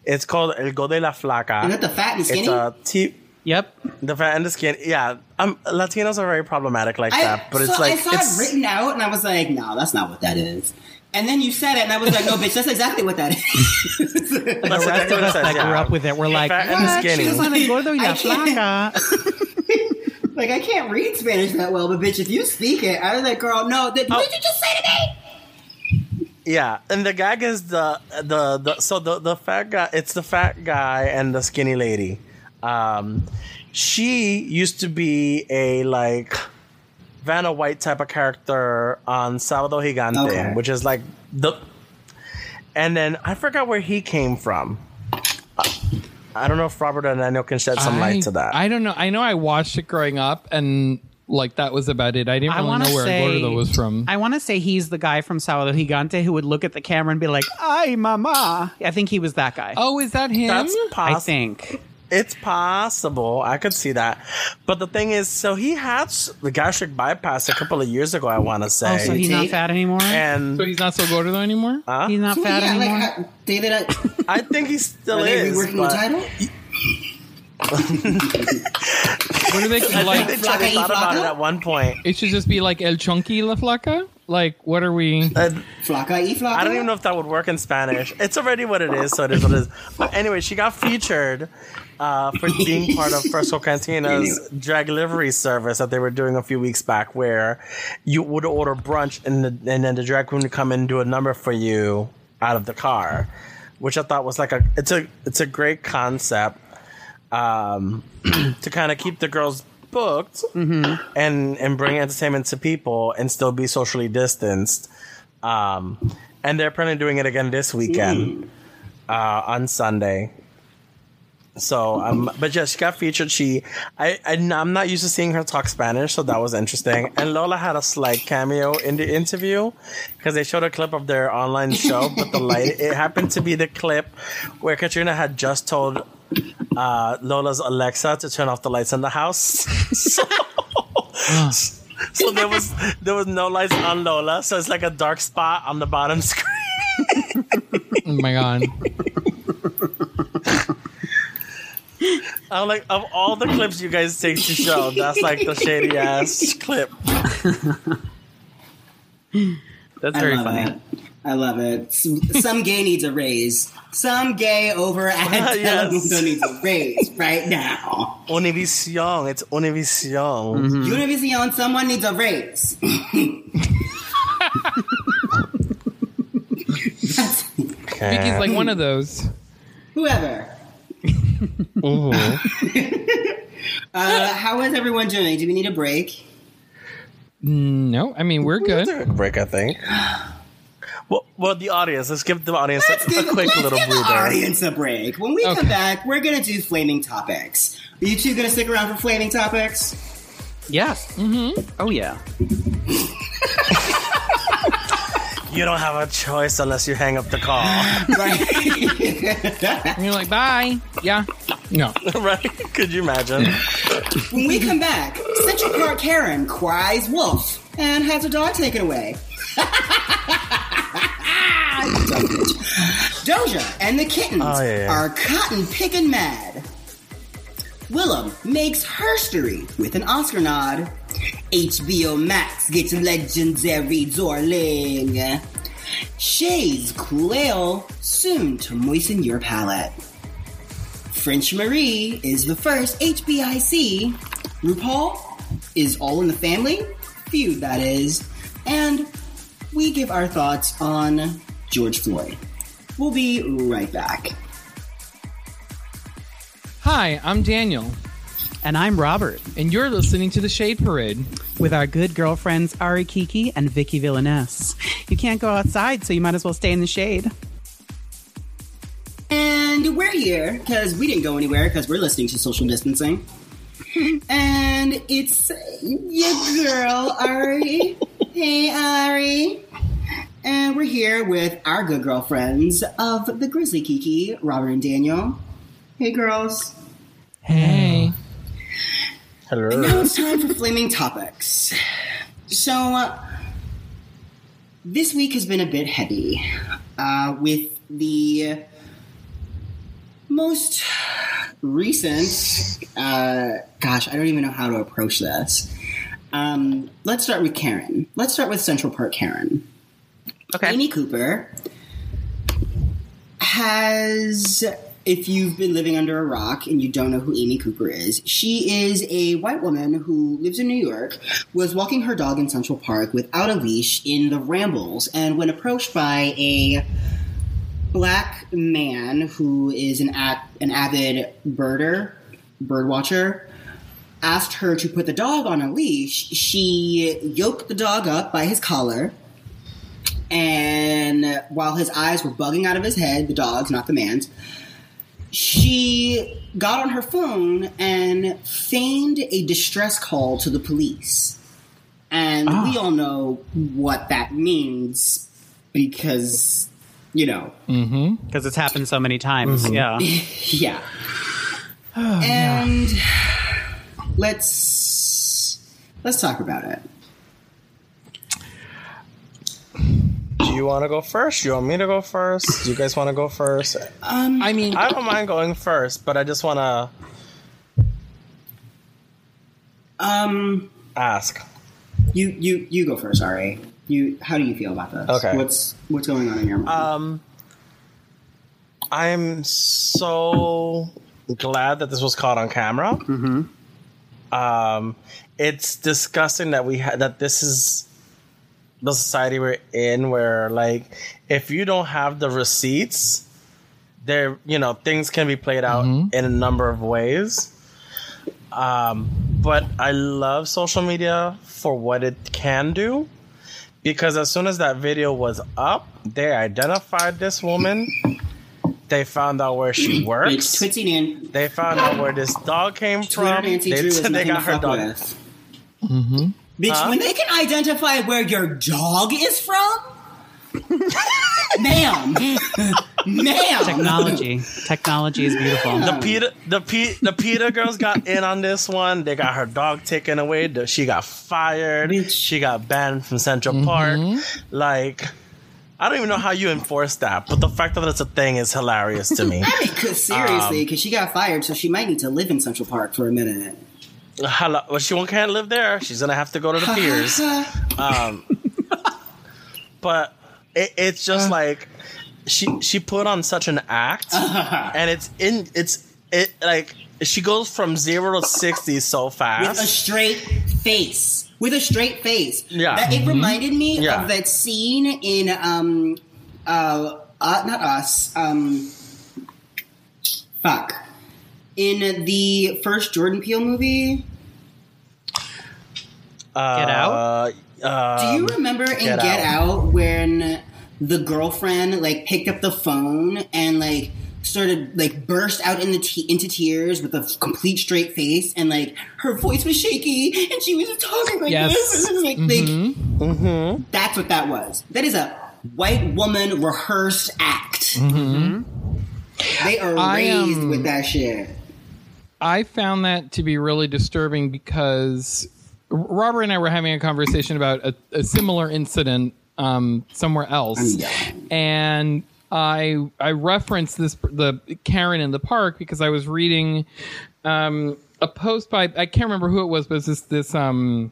It's called El Gordo y la Flaca. Is that the fat and skinny? It's a t- Yep. the fat and the skin. Yeah, um, Latinos are very problematic like I, that, but it's like I saw it's it written out, and I was like, "No, that's not what that is." And then you said it, and I was like, "No, bitch, that's exactly what that is." <laughs> The That's rest exactly of what it us says, that yeah. grew up with it, we're like, Fat and what? skinny. She's on el gordo y <laughs> I can't- flaca. <laughs> like I can't read Spanish that well, but bitch, if you speak it, I was like, "Girl, no, th- Oh. what did you just say to me?" Yeah, and the gag is the the, the so the the fat guy. It's the fat guy and the skinny lady. Um, she used to be a like Vanna White type of character on Sábado Gigante, Okay. which is like the. And then I forgot where he came from. I don't know if Robert and Daniel can shed some I, light to that. I don't know. I know I watched it growing up, and like that was about it. I didn't I really want know where say Gordo was from. I want to say he's the guy from Sábado Gigante who would look at the camera and be like, "Ay, mama." I think he was that guy. oh, is that him? That's I think. It's possible. I could see that. But the thing is, so he had the gastric bypass a couple of years ago, I want to say. Oh, so he's not fat anymore. and so he's not so Gordo anymore. he's not So, fat yeah, anymore. like uh, David, uh, I think he still are they is. reworking the title? What do they <laughs> I like? think they tried- Flaca they thought about it at one point. It should just be like El Chunky La Flaca. Like, what are we? Uh, Flaca y flaca? I don't even know if that would work in Spanish. It's already what it is, so it is what it is. But anyway, she got featured uh, for being part of Fresco <laughs> Cantina's drag delivery service that they were doing a few weeks back, where you would order brunch and, the, and then the drag queen would come in and do a number for you out of the car, which I thought was like a it's a it's a great concept um, <clears throat> to kind of keep the girls booked and and bring entertainment to people and still be socially distanced. Um, and they're planning doing it again this weekend uh, on Sunday. So, um, but yeah, she got featured. She, I, I, I'm not used to seeing her talk Spanish, so that was interesting. And Lola had a slight cameo in the interview because they showed a clip of their online show, but the light, it happened to be the clip where Catrina had just told uh, Lola's Alexa to turn off the lights in the house. <laughs> so, so there was there was no lights on Lola, so it's like a dark spot on the bottom <laughs> screen. Oh my god. <laughs> I'm like, of all the clips you guys take to show, that's like the shady ass clip. That's I very love funny. it. I love it. Some, some gay needs a raise. Some gay over at <laughs> Yes. Telemundo needs a raise right now. Univision, it's Univision. Mm-hmm. Univision, someone needs a raise. <laughs> Viki's like one of those. Whoever. <laughs> <laughs> Uh, how is everyone doing? Do we need a break? No, I mean we're good. Take a break, I think. <sighs> Well, well, the audience. Let's give the audience a, Let's a give, quick let's little give the audience a break. When we come back, we're gonna do flaming topics. Are you two gonna stick around for flaming topics? Yes. Mm-hmm. Oh yeah. <laughs> You don't have a choice unless you hang up the call, <laughs> Right. And <laughs> you're like, bye. Yeah. No. <laughs> right? Could you imagine? when we come back, Central Park Karen cries wolf and has her dog taken away. Doja and the kittens Oh, yeah, yeah. are cotton picking mad. Willam makes herstory with an Oscar nod. HBO Max gets legendary Zorling. Shay's Cool Ale soon to moisten your palate. French Marie is the first HBIC. RuPaul is All in the Family, feud that is, and we give our thoughts on George Floyd. We'll be right back. Hi, I'm Daniel, And I'm Robert and you're listening to the Shade Parade. with our good girlfriends Ari Kiki and Viki Villainess. You can't go outside, so you might as well stay in the shade. And we're here because we didn't go anywhere because we're listening to social distancing. <laughs> and it's your girl, Ari. hey, Ari. And we're here with our good girlfriends of the Grizzly Kiki, Robert and Daniel. Hey, girls. Hey. Now it's time for flaming topics. So, uh, this week has been a bit heavy uh, with the most recent. Uh, gosh, I don't even know how to approach this. Um, let's start with Karen. Let's start with Central Park Karen. Okay. Amy Cooper has if you've been living under a rock and you don't know who Amy Cooper is, she is a white woman who lives in New York, was walking her dog in Central Park without a leash in the Rambles, and when approached by a black man who is an an avid birder, bird watcher, asked her to put the dog on a leash, she yoked the dog up by his collar. And while his eyes were bugging out of his head, the dog's, not the man's, she got on her phone and feigned a distress call to the police. And we ah. all know what that means because, you know, mm-hmm. because it's happened so many times. Mm-hmm. Yeah. <laughs> <sighs> Oh, yeah. and let's let's talk about it. Do you want to go first? You want me to go first? Do you guys want to go first? I mean, I don't mind going first, but I just want to Um, ask. you you you go first, Ari. You how do you feel about this? Okay. What's what's going on in your mind? Um, I'm so glad that this was caught on camera. Mm-hmm. Um, it's disgusting that we had that this is the society we're in, where like if you don't have the receipts, there you know things can be played out in a number of ways. Um, but I love social media for what it can do because as soon as that video was up, they identified this woman. They found out where she it's works. Twitsy Nan- They found out where this dog came Twitter from. Nancy They, Drew is they got her fuck dog. with. Bitch, Huh? when they can identify where your dog is from, ma'am, <laughs> ma'am, Technology. Technology is beautiful. The PETA, the P, the PETA girls got in on this one. They got her dog taken away. She got fired. Bitch. She got banned from Central mm-hmm. Park. Like, I don't even know how you enforce that, but the fact that it's a thing is hilarious to me. <laughs> I mean, Because seriously, um, because she got fired, so she might need to live in Central Park for a minute. Hello, well, she won't can't live there. She's gonna have to go to the piers. Um, <laughs> but it, it's just like she she put on such an act, <laughs> and it's in it's it like she goes from zero to sixty so fast with a straight face. With a straight face. Yeah. That, it reminded me Yeah. of that scene in um uh, uh not us um fuck in the first Jordan Peele movie. Uh, Get Out? Uh, Do you remember in Get Get, Out. Out. when the girlfriend like picked up the phone and like started like burst out in the te- into tears with a complete straight face and like her voice was shaky and she was talking like Yes. this and it was like, like that's what that was. That is a white woman rehearsed act. They are I, raised um, with that shit. I found that to be really disturbing because Robert and I were having a conversation about a, a similar incident um, somewhere else, and I I referenced this the Karen in the park because I was reading um, a post by I can't remember who it was, but it's this this um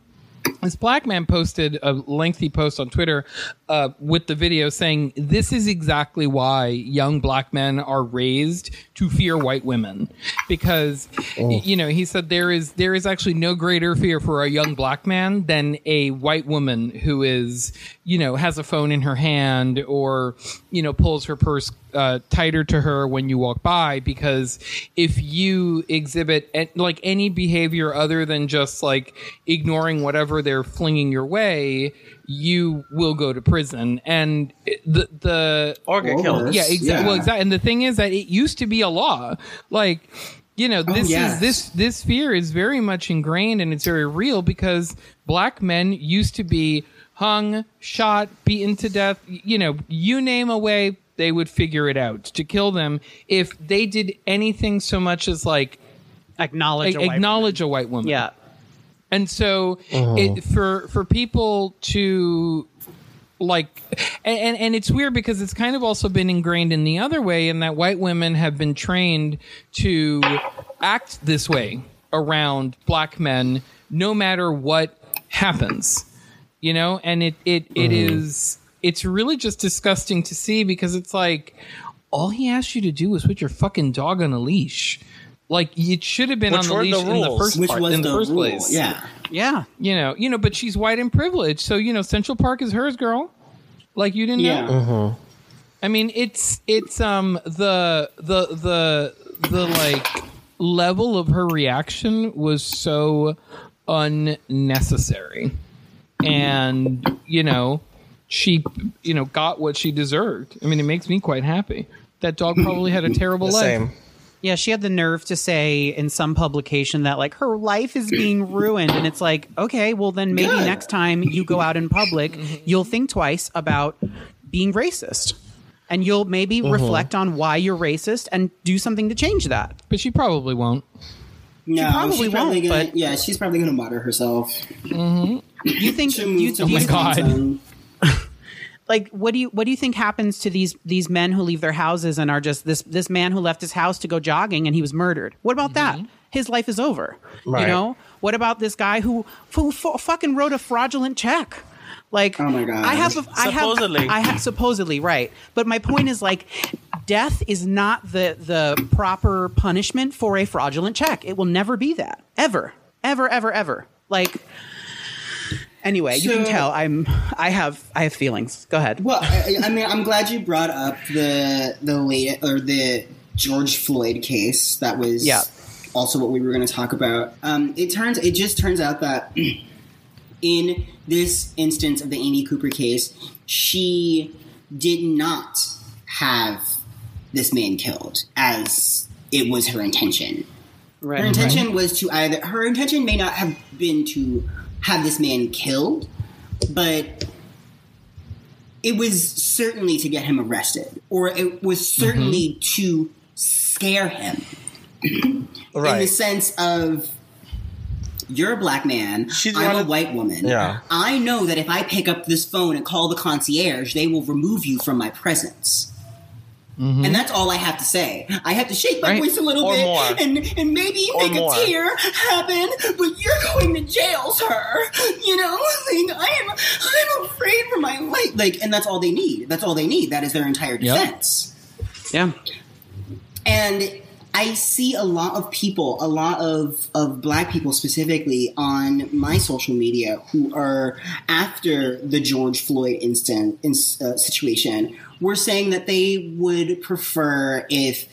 this black man posted a lengthy post on Twitter uh, with the video saying, This is exactly why young black men are raised to fear white women. Because, y- you know, he said there is there is actually no greater fear for a young black man than a white woman who is, you know, has a phone in her hand or, you know, pulls her purse uh, tighter to her when you walk by because if you exhibit a- like any behavior other than just like ignoring whatever they're flinging your way you will go to prison and the the or get killed. yeah exactly well exactly and the thing is that it used to be a law like you know this yes. is this this fear is very much ingrained and it's very real because black men used to be hung shot beaten to death you know you name a way they would figure it out to kill them if they did anything so much as like Acknowledge. a white acknowledge a white woman woman. Yeah. and so oh. it, for for people to like and, and and it's weird because it's kind of also been ingrained in the other way in that white women have been trained to act this way around black men no matter what happens you know and it it, it mm-hmm. is it's really just disgusting to see because it's like all he asked you to do was put your fucking dog on a leash. Like it should have been Which on the were the leash in the first Which part, was in the, the, first rule. place. Yeah. Yeah. you know, you know, but she's white and privileged, so you know, Central Park is hers, girl. Like you didn't Yeah. know. I mean, it's it's um the the the the like level of her reaction was so unnecessary, and you know, she you know got what she deserved. I mean, it makes me quite happy. That dog probably had a <clears throat> terrible The life. same. Yeah, she had the nerve to say in some publication that like her life is being <clears throat> ruined and it's like, okay, well then maybe Good. next time you go out in public, mm-hmm. you'll think twice about being racist. And you'll maybe mm-hmm. reflect on why you're racist and do something to change that. But she probably won't. No, probably she's probably won't, gonna, but- yeah, she's probably gonna murder herself. Do you think She'll do you, to do you- my God. Wisconsin. like what do you what do you think happens to these these men who leave their houses and are just this this man who left his house to go jogging and he was murdered? What about that? Mm-hmm. His life is over Right. you know? What about this guy who who f- fucking wrote a fraudulent check? Like Oh my God. i have a, I have Supposedly. i have supposedly right. But my point is like death is not the the proper punishment for a fraudulent check. It will never be that. Ever. Ever ever ever. Like anyway you can tell i'm i have i have feelings go ahead Well, I, I mean, I'm glad you brought up the the late or the George Floyd case. That was Yeah. also what we were going to talk about. Um, it turns it just turns out that <clears throat> in this instance of the Amy Cooper case, she did not have this man killed as it was her intention. right Her intention was to either her intention may not have been to have this man killed, but it was certainly to get him arrested, or it was certainly mm-hmm. to scare him <clears throat> in the sense of you're a black man, She's I'm a white woman. Yeah. I know that if I pick up this phone and call the concierge, they will remove you from my presence. Mm-hmm. And that's all I have to say. I have to shake my Right. voice a little Or bit more. and and maybe Or make more. a tear happen, but you're going to jail, sir. You know, <laughs> like I'm I'm afraid for my life. Like, and that's all they need. That's all they need. That is their entire Yep. defense. yeah And I see a lot of people, a lot of, of black people specifically on my social media who are after the George Floyd instant in, uh, situation were saying that they would prefer if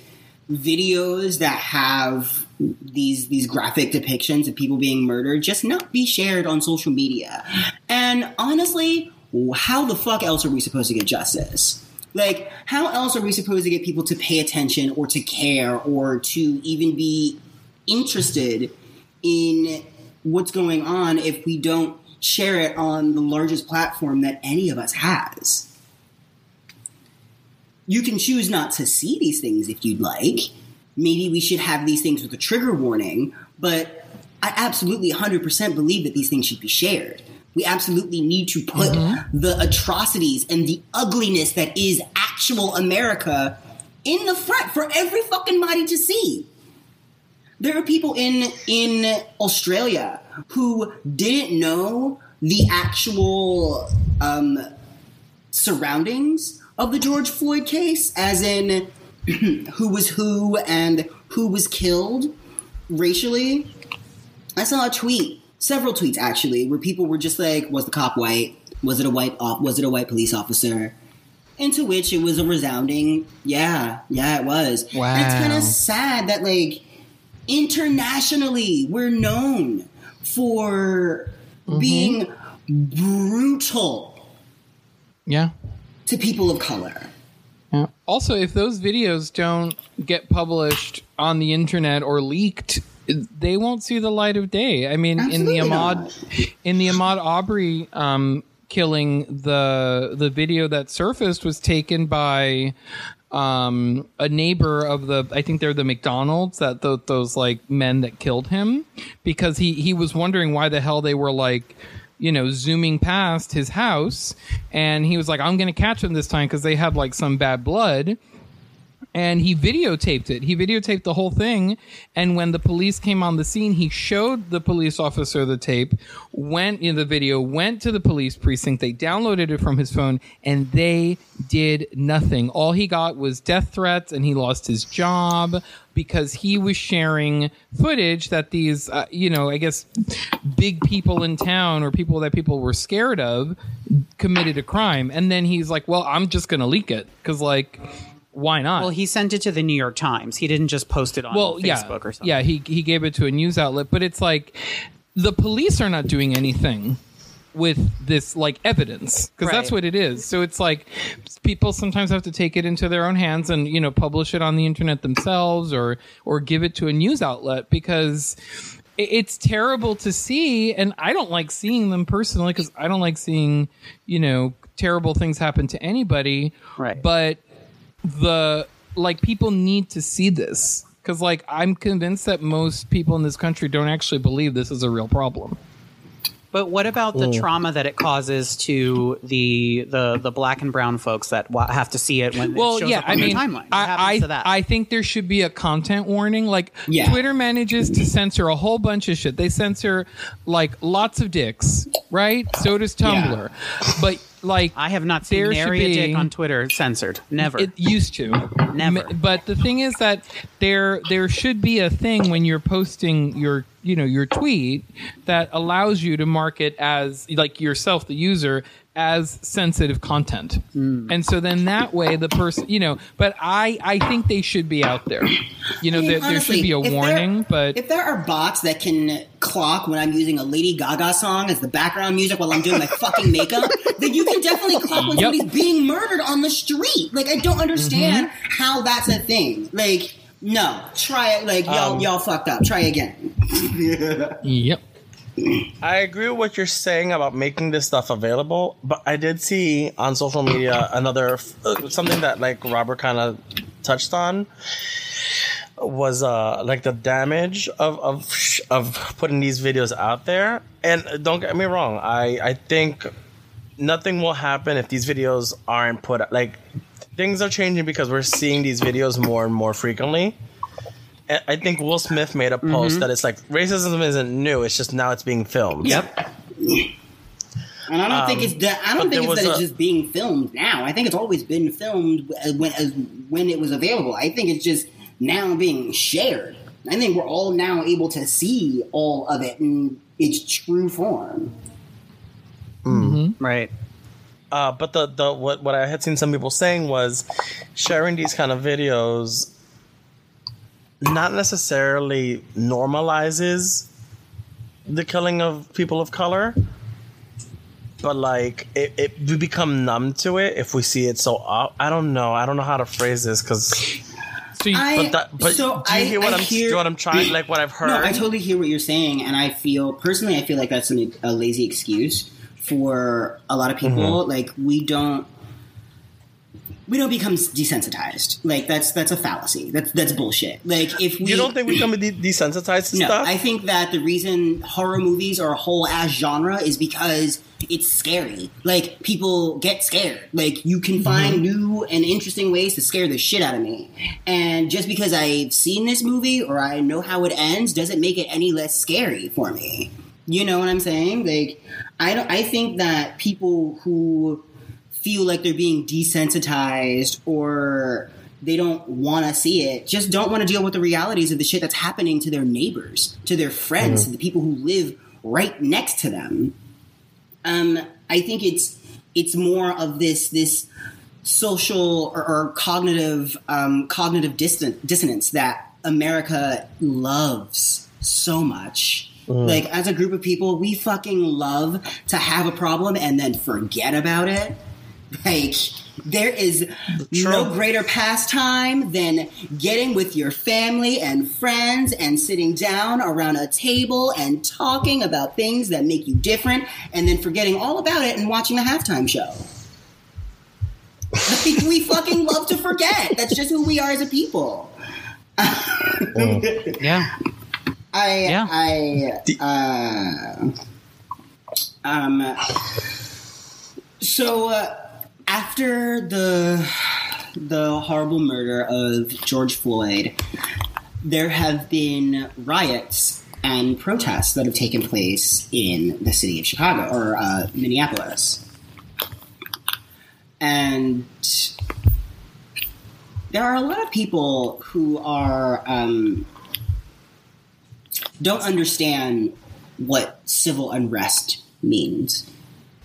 videos that have these these graphic depictions of people being murdered just not be shared on social media. And honestly, how the fuck else are we supposed to get justice? Like, how else are we supposed to get people to pay attention or to care or to even be interested in what's going on if we don't share it on the largest platform that any of us has? You can choose not to see these things if you'd like. Maybe we should have these things with a trigger warning, but I absolutely 100% believe that these things should be shared. We absolutely need to put the atrocities and the ugliness that is actual America in the front for every fucking body to see. There are people in in Australia who didn't know the actual um, surroundings of the George Floyd case, as in <clears throat> who was who and who was killed racially. I saw a tweet, several tweets actually, where people were just like, "Was the cop white? Was it a white? Op- was it a white police officer?" And to which it was a resounding, "Yeah, yeah, it was." And it's kind of sad that like internationally we're known for mm-hmm. being brutal Yeah. to people of color. Yeah. Also, if those videos don't get published on the internet or leaked, they won't see the light of day. I mean, in the Ahmaud, not. in the Ahmaud Arbery um, killing, the the video that surfaced was taken by um, a neighbor of the. I think they're the McDonald's that th- those like men that killed him because he he was wondering why the hell they were like you know, zooming past his house. And he was like, I'm going to catch them this time because they had like some bad blood. And he videotaped it. He videotaped the whole thing. And when the police came on the scene, he showed the police officer the tape, went in the video, went to the police precinct. They downloaded it from his phone and they did nothing. All he got was death threats and he lost his job because he was sharing footage that these, uh, you know, I guess big people in town or people that people were scared of committed a crime. And then he's like, well, I'm just going to leak it because, like, why not? Well, he sent it to the New York Times. He didn't just post it on well, Facebook yeah, or something. Yeah, he he gave it to a news outlet, but it's like the police are not doing anything with this like evidence because that's what it is. So it's like people sometimes have to take it into their own hands and you know publish it on the internet themselves or or give it to a news outlet because it's terrible to see and I don't like seeing them personally because I don't like seeing you know terrible things happen to anybody Right. but the like people need to see this. Because like i'm convinced that most people in this country don't actually believe this is a real problem. But what about the hmm. trauma that it causes to the the the black and brown folks that have to see it when well it shows yeah up i on mean timeline? What I, I, to that? I think there should be a content warning. Like Yeah. twitter manages to censor a whole bunch of shit. They censor like lots of dicks right? So does tumblr. But like I have not seen nary a dick on Twitter censored. Never. It used to. Never. But the thing is that there there should be a thing when you're posting your you know your tweet that allows you to mark it as like yourself the user as sensitive content. Hmm. And so then that way the person you know but I I think they should be out there. You know I mean, there, there should be a if there- warning but if there are bots that can clock when I'm using a Lady Gaga song as the background music while I'm doing my fucking makeup, <laughs> then you can definitely clock when Yep. somebody's being murdered on the street. Like I don't understand Mm-hmm. how that's a thing. Like no, try it. Like y'all Um, y'all fucked up. Try again. <laughs> yep. I agree with what you're saying about making this stuff available, but I did see on social media another uh, something that like Robert kind of touched on was uh like the damage of of of putting these videos out there. And don't get me wrong, I I think nothing will happen if these videos aren't put like things are changing because we're seeing these videos more and more frequently. And I think Will Smith made a post that it's like racism isn't new; it's just now it's being filmed. Yep. And I don't think it's that. I Um, don't think it's that was it's just being filmed now. I think it's always been filmed when as when it was available. I think it's just now being shared. I think we're all now able to see all of it in its true form. right. Uh, but the, the what what I had seen some people saying was sharing these kind of videos not necessarily normalizes the killing of people of color, but like it, it we become numb to it if we see it so up. I don't know. I don't know how to phrase this because So you, I, but that but so do you I, hear what I am hear, do you know what I'm trying like what I've heard? No, I totally hear what you're saying, and I feel personally, I feel like that's an, a lazy excuse for a lot of people. Mm-hmm. Like we don't, we don't become desensitized. Like that's that's a fallacy. That's that's bullshit. Like if we, you don't think we become de- desensitized to no, stuff? I think that the reason horror movies are a whole ass genre is because it's scary. Like people get scared. Like you can find mm-hmm. new and interesting ways to scare the shit out of me. And just because I've seen this movie or I know how it ends doesn't make it any less scary for me. You know what I'm saying? Like I don't I think that people who feel like they're being desensitized or they don't want to see it, just don't want to deal with the realities of the shit that's happening to their neighbors, to their friends, to the people who live right next to them. Um, I think it's it's more of this this social or, or cognitive um, cognitive distan- dissonance that America loves so much. Like as a group of people, we fucking love to have a problem and then forget about it. Like there is no greater pastime than getting with your family and friends and sitting down around a table and talking about things that make you different and then forgetting all about it and watching the halftime show. Like, we fucking love to forget. That's just who we are as a people. Yeah. I Yeah. I uh, um so uh, after the the horrible murder of George Floyd, there have been riots and protests that have taken place in the city of Chicago or uh, Minneapolis. And there are a lot of people who are um, don't understand what civil unrest means.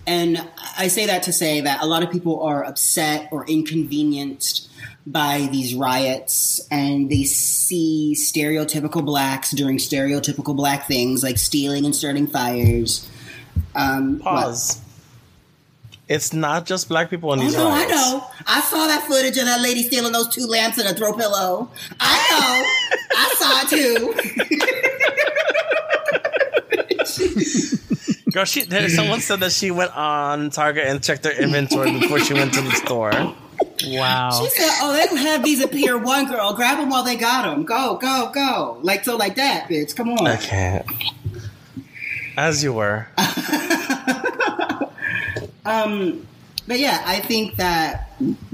And I say that to say that a lot of people are upset or inconvenienced by these riots and they see stereotypical blacks doing stereotypical black things like stealing and starting fires. Um, Pause. It's not just black people in what? Oh, these no, I know. I saw that footage of that lady stealing those two lamps and a throw pillow. I know. I saw it too. <laughs> <laughs> Girl, she there, someone said that she went on Target and checked their inventory before she went to the store. Wow. She said, "Oh, they don't have these at Pier One, girl. Grab them while they got them. Go, go, go! Like so, like that, bitch. Come on." I can't. As you were. <laughs> Um, but yeah, I think that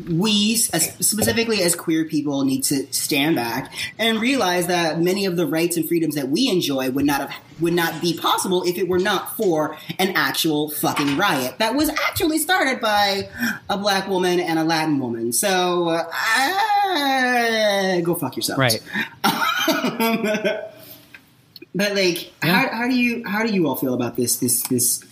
we, as, specifically as queer people, need to stand back and realize that many of the rights and freedoms that we enjoy would not have would not be possible if it were not for an actual fucking riot that was actually started by a black woman and a Latin woman. So, uh, go fuck yourself. Right. <laughs> But like, how, how do you how do you all feel about this this this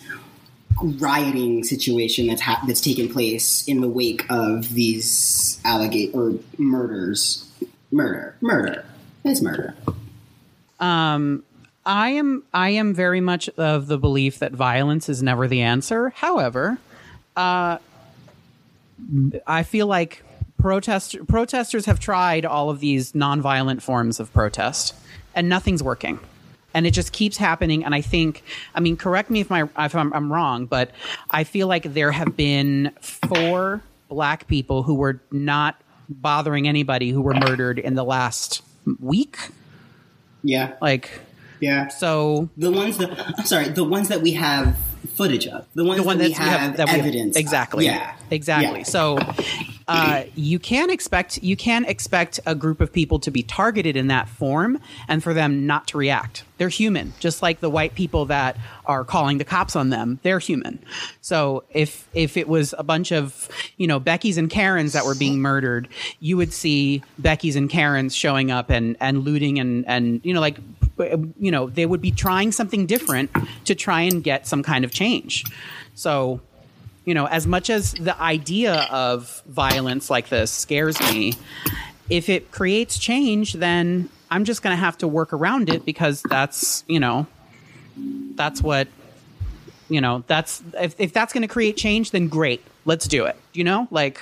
rioting situation that's ha- that's taken place in the wake of these allegate or murders? Murder, murder, it's murder. Um, I am I am very much of the belief that violence is never the answer. However, uh, I feel like protest protesters have tried all of these nonviolent forms of protest, and nothing's working. And it just keeps happening. And I think, I mean, correct me if my if I'm, I'm wrong, but I feel like there have been four black people who were not bothering anybody who were murdered in the last week. Yeah, Like, yeah. so The ones that I'm sorry, the ones that we have footage of, the ones the one that we we have, that we have- evidence. of. exactly Yeah, exactly Yeah. so uh, you can expect you can expect a group of people to be targeted in that form and for them not to react. They're human just like the white people that are calling the cops on them. They're human. So if if it was a bunch of you know becky's and karens that were being murdered you would see becky's and karens showing up and and looting and and you know like you know they would be trying something different to try and get some kind of change. So you know, as much as the idea of violence like this scares me, if it creates change, then I'm just going to have to work around it because that's, you know, that's what, you know, that's, if, if that's going to create change, then great, let's do it. You know, like,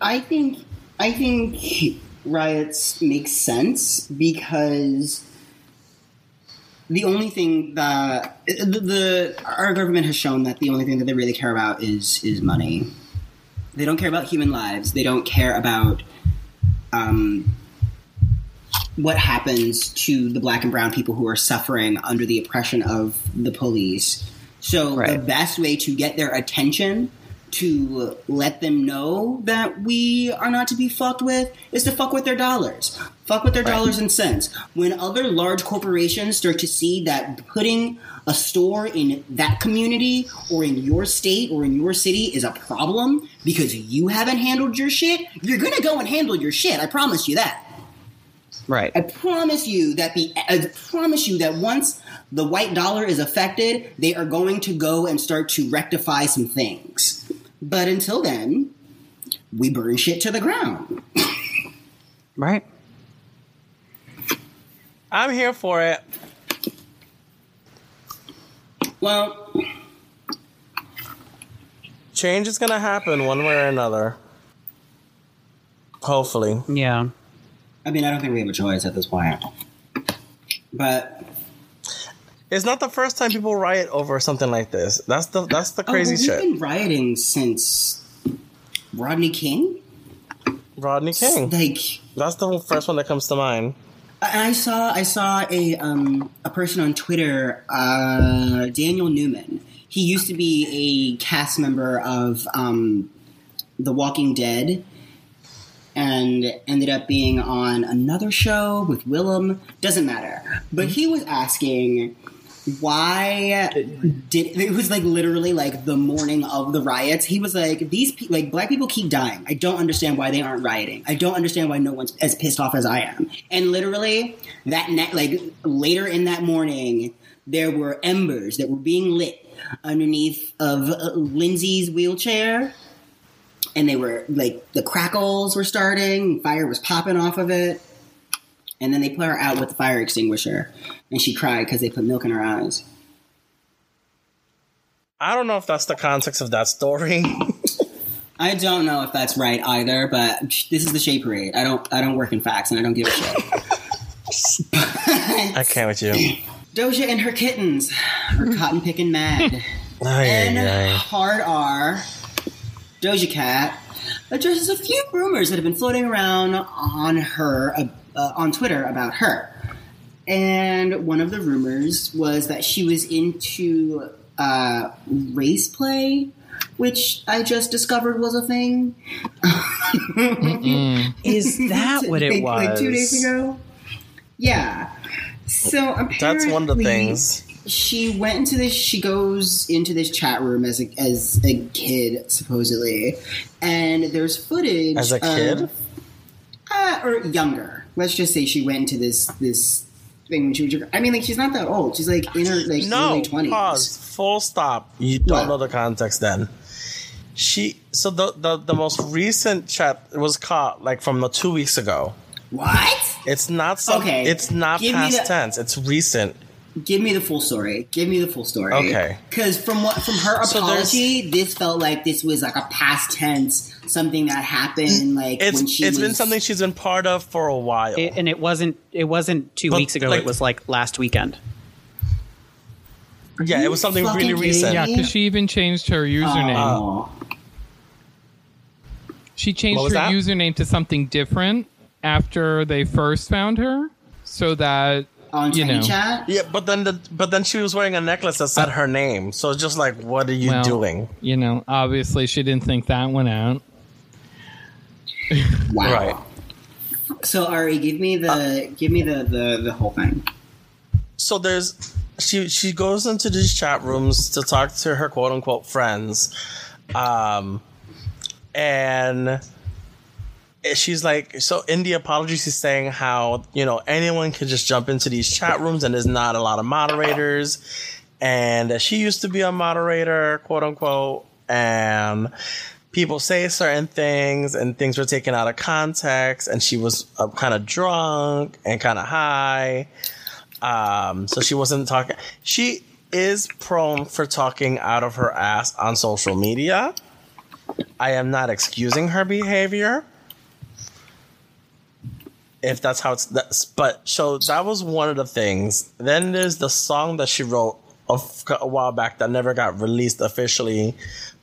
I think I think riots make sense because the only thing that the, the our government has shown that the only thing that they really care about is is money. They don't care about human lives. They don't care about um, what happens to the black and brown people who are suffering under the oppression of the police. So the best way to get their attention to let them know that we are not to be fucked with is to fuck with their dollars. Fuck with their dollars and cents. When other large corporations start to see that putting a store in that community or in your state or in your city is a problem because you haven't handled your shit, you're gonna go and handle your shit. I promise you that. right. I promise you that the I promise you that once the white dollar is affected, they are going to go and start to rectify some things. But until then, we burn shit to the ground. Right. I'm here for it. Well, Change is gonna happen one way or another. Hopefully. Yeah. I mean, I don't think we have a choice at this point. But It's not the first time people riot over something like this. That's the that's the crazy oh, well, shit. We've been rioting since Rodney King. Rodney King. Like, That's the first one that comes to mind. I saw I saw a um, a person on Twitter, uh, Daniel Newman. He used to be a cast member of um, The Walking Dead, and ended up being on another show with Willam. Doesn't matter. But he was asking why did it was like literally like the morning of the riots. He was like these pe- like black people keep dying. I don't understand why they aren't rioting. I don't understand why no one's as pissed off as i am. And literally that night like later in that morning there were embers that were being lit underneath of uh, lindsay's wheelchair. And they were like the crackles were starting. Fire was popping off of it and then they put her out with the fire extinguisher and she cried because they put milk in her eyes I don't know if that's the context of that story. <laughs> I don't know if that's right either, but this is the Shade Parade. I don't I don't work in facts and I don't give a shit. <laughs> I can't with you. Doja and her kittens are cotton picking mad. <laughs> Ay, and ay, ay. Hard R, Doja Cat addresses a few rumors that have been floating around on her uh, on Twitter about her. And one of the rumors was that she was into uh, race play, which I just discovered was a thing. <laughs> Is that what it was? Like two days ago. Yeah. So apparently, That's one of the things. She went into this. She goes into this chat room as a as a kid, supposedly, and there's footage As a kid? of- uh, or younger. Let's just say she went into this this thing when she was. younger. I mean, like she's not that old. She's like in her like No, early twenties. pause. Full stop. You don't What? know the context then. She so the, the the most recent chat was caught like from the two weeks ago. What? It's not some, Okay, It's not give past the- tense. It's recent. Give me the full story. Give me the full story. Okay. Because from what from her So apology, this felt like this was like a past tense, something that happened like It's when she it's been something she's been part of for a while. It- and it wasn't. It wasn't two But, weeks ago. like- it was like last weekend. yeah, it was something really recent. Yeah, because she even changed her username. Oh. she changed her that? username to something different after they first found her, so that on you Tiny know. Chat. Yeah, but then the but then she was wearing a necklace that said her name. So it's just like, what are you well, doing? You know, obviously she didn't think that one out. <laughs> Wow. Right. So Ari, give me the give me the, the the whole thing. so there's she she goes into these chat rooms to talk to her quote unquote friends um and she's like so in the apology she's saying how you know anyone can just jump into these chat rooms and there's not a lot of moderators and that she used to be a moderator quote unquote and people say certain things and things were taken out of context and she was uh, kind of drunk and kind of high um, so she wasn't talking. She is prone for talking out of her ass on social media. I am not excusing her behavior. If that's how it's, that's, but so that was one of the things. Then there's the song that she wrote a, f- a while back that never got released officially,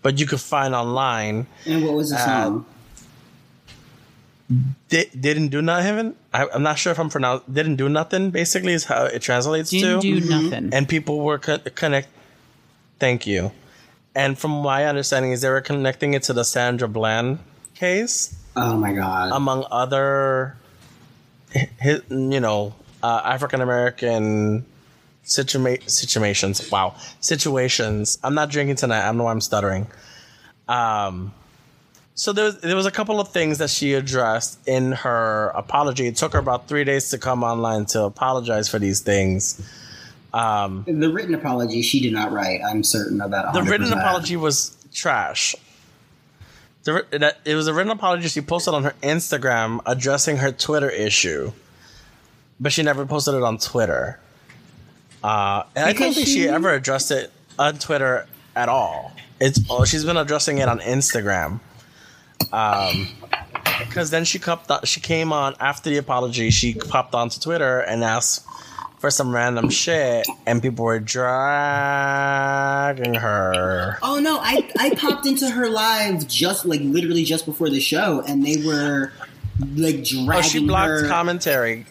but you could find online. And what was the Uh, song? Di- didn't do nothing. I, I'm not sure if I'm pronounced. Didn't do nothing. Basically, is how it translates Didn't to. do nothing. and people were co- connect. Thank you. And from my understanding, is they were connecting it to the Sandra Bland case, oh my god. among other, hi- you know, uh, African American situa- situations. Wow, situations. I'm not drinking tonight. I don't know why I'm stuttering. Um, so there was, there was a couple of things that she addressed in her apology. It took her about three days to come online to apologize for these things. Um, the written apology she did not write. I'm certain of that. the 100%. written apology was trash. The, writ- that, it was a written apology she posted on her Instagram addressing her Twitter issue, but she never posted it on Twitter. Uh, and I don't think she, she- ever addressed it on Twitter at all. It's oh, she's been addressing it on Instagram. Um, because then she popped on, she came on after the apology. She popped onto Twitter and asked for some random shit, and people were dragging her. Oh no, I I popped into her live just like literally just before the show, and they were like dragging Oh, she blocked her. commentary.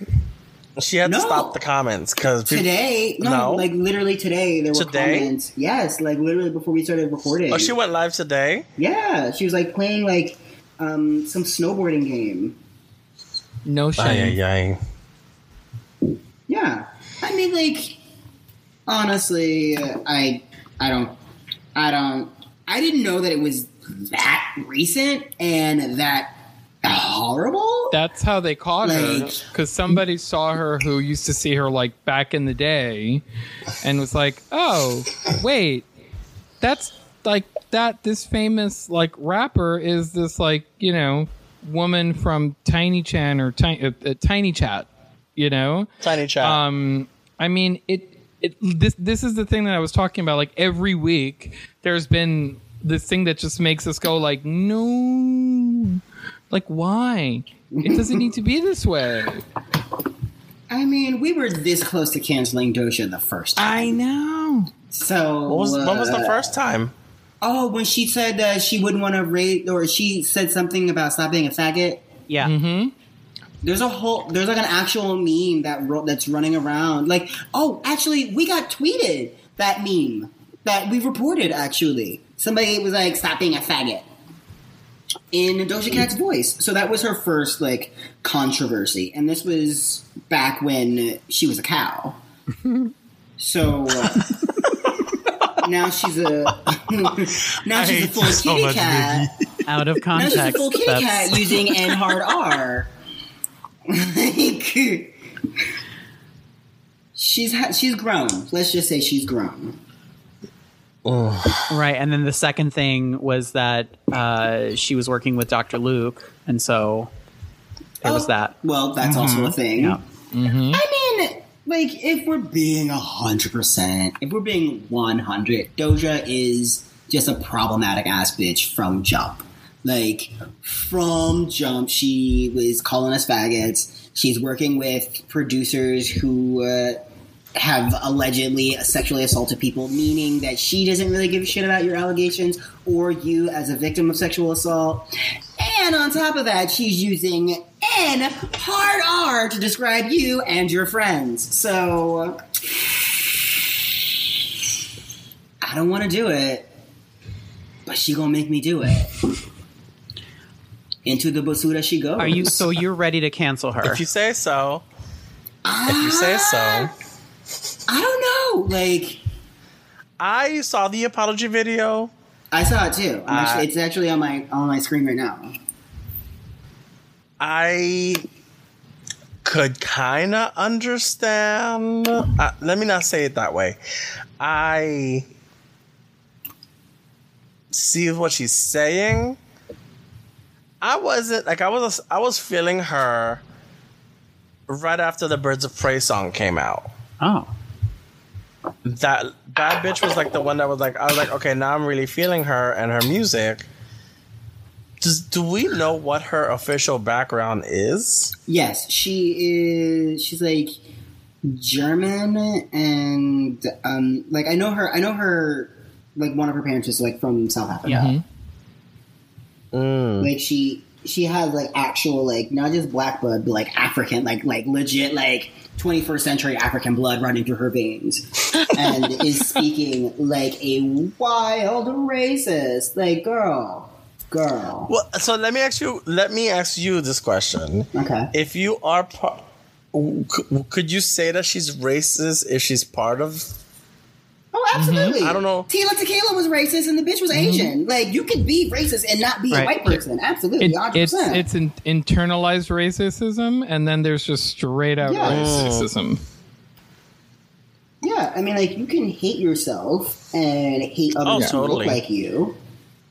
She had No. to stop the comments because Today, no, No? like literally today, there were Today? comments. Yes, like literally before we started recording. Oh, she went live today. Yeah, she was like playing like um, some snowboarding game. No Ay, shame. ay, ay. Yeah, I mean, like honestly, I I don't I don't I didn't know that it was that recent and that horrible. That's how they caught her because somebody saw her who used to see her like back in the day, and was like, "Oh, wait, that's like that. This famous like rapper is this like you know woman from Tiny Chan or Tiny uh, uh, Tiny Chat, you know." Tiny chat. Um, I mean, it, it. This this is the thing that I was talking about. Like every week, there's been this thing that just makes us go like, no, like why? It doesn't need to be this way. I mean, we were this close to canceling Doja the first time. I know. So what was when was the uh, first time? Oh, when she said that she wouldn't want to rate, or she said something about stop being a faggot. Yeah. There's a whole, there's like an actual meme that ro- that's running around. Like, oh, actually, we got tweeted that meme that we reported. Actually, somebody was like, "Stop being a faggot." In Doja Cat's voice, so that was her first like controversy, and this was back when she was a cow. <laughs> So uh, now she's a <laughs> now she's a full you so kitty cat. Out of context, Now she's a context. full kitty that's- cat using N hard R. <laughs> like, she's ha- she's grown. Let's just say she's grown. Oh. Right, and then the second thing was that uh, she was working with Dr. Luke, and so there was Oh, that. Well, that's also a thing. Yeah. I mean, like, if we're being hundred percent, if we're being one hundred, Doja is just a problematic ass bitch from jump. Like from jump, she was calling us faggots. She's working with producers who uh, have allegedly sexually assaulted people, meaning that she doesn't really give a shit about your allegations or you as a victim of sexual assault. And on top of that, she's using N hard R to describe you and your friends. So I don't want to do it, but she gonna make me do it. Into the basura she goes. Are you so you're ready to cancel her? If you say so. If you say so. I don't know. Like I saw the apology video. I saw it too. I'm actually, Uh, it's actually on my on my screen right now. I could kind of understand. Uh, let me not say it that way. I see what she's saying. I wasn't like I was. I was feeling her right after the Birds of Prey song came out. oh, That bad bitch was like the one that was like I was like okay now I'm really feeling her and her music. Does do we know what her official background is? Yes, she is. She's like German, and um, like I know her. I know her. Like one of her parents is like from South Africa. Yeah. Mm. Like she she has like actual like not just black blood, but like African, like like legit like 21st century African blood running through her veins, <laughs> and is speaking like a wild racist. Like girl, girl. Well, so let me ask you. Let me ask you this question: Okay. If you are, par- c- could you say that she's racist if she's part of? Oh, mm-hmm. absolutely. I don't know. Tila Tequila was racist and the bitch was mm-hmm. Asian. Like, you could be racist and not be a white person. Absolutely, It, 100%. it's it's an internalized racism, and then there's just straight out Yeah. racism. yeah, I mean, like, you can hate yourself and hate Oh, others who totally. look like you.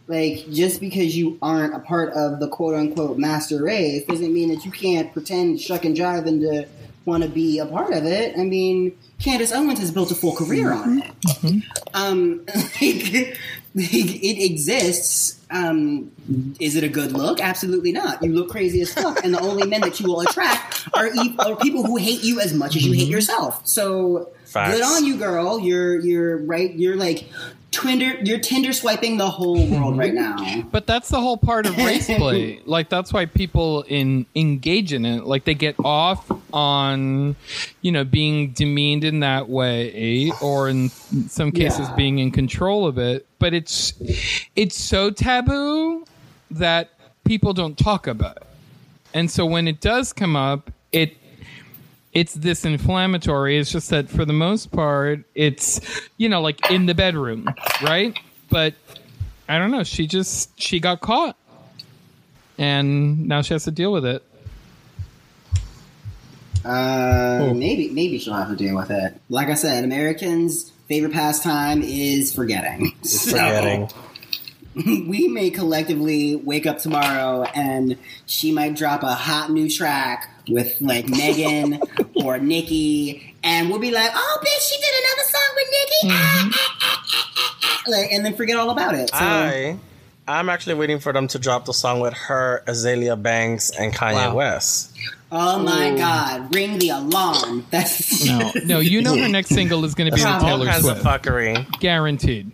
Like, just because you aren't a part of the quote unquote master race doesn't mean that you can't pretend, shuck, and jive and to want to be a part of it. I mean, Candace Owens has built a full career on it. Um, <laughs> like, it exists. Um, is it a good look? Absolutely not. You look crazy as fuck, and the only men that you will attract are, e- are people who hate you as much as you hate yourself. So Facts. good on you, girl. You're you're right. You're like Tinder, you're Tinder swiping the whole world right <laughs> now. But that's the whole part of <laughs> race play. like that's why people in engage in it. Like they get off on, you know, being demeaned in that way, or in some cases Yeah. being in control of it. But it's it's so taboo that people don't talk about it. And so when it does come up, it it's this inflammatory. It's just that for the most part, it's you know like in the bedroom, right? But I don't know. She just she got caught, and now she has to deal with it. Uh, maybe maybe she'll have to deal with it. Like I said, Americans' favorite pastime is forgetting. <laughs> So, Forgetting. <laughs> we may collectively wake up tomorrow and she might drop a hot new track with like Megan <laughs> or Nicki, and we'll be like, "Oh, bitch, she did another song with Nicki," Ah, ah, ah, ah, ah, ah," like, and then forget all about it. So, I, I'm actually waiting for them to drop the song with her, Azealia Banks, and Kanye Wow. West. oh my god, ring the alarm! <laughs> That's No, no, you know her next single is going to be with All Taylor kinds Swift, of fuckery. guaranteed.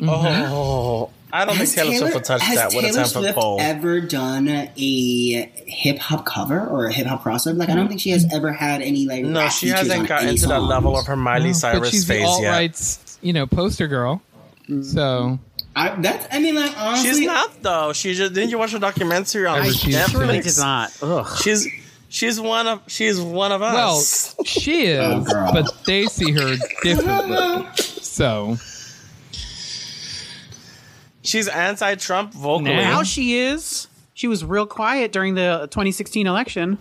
Mm-hmm. Oh, I don't think Taylor, Swift will touch has that with a Taylor ten foot Swift pole. ever done a hip hop cover or a hip hop crossover? Like, I don't think she has ever had any like. no, she hasn't on gotten to that level of her Miley but Cyrus she's the phase alt yet. rights, you know, poster girl. Mm-hmm. So I, that's. I mean, like honestly, She's not though. She just didn't you watch her documentary on I refuse to. Really Netflix? did not. Ugh. She's she's one of she's one of us. well, us. she oh, is, Oh, but they see her <laughs> differently. So she's anti-Trump vocally. Now Now she is. She was real quiet during the 2016 election.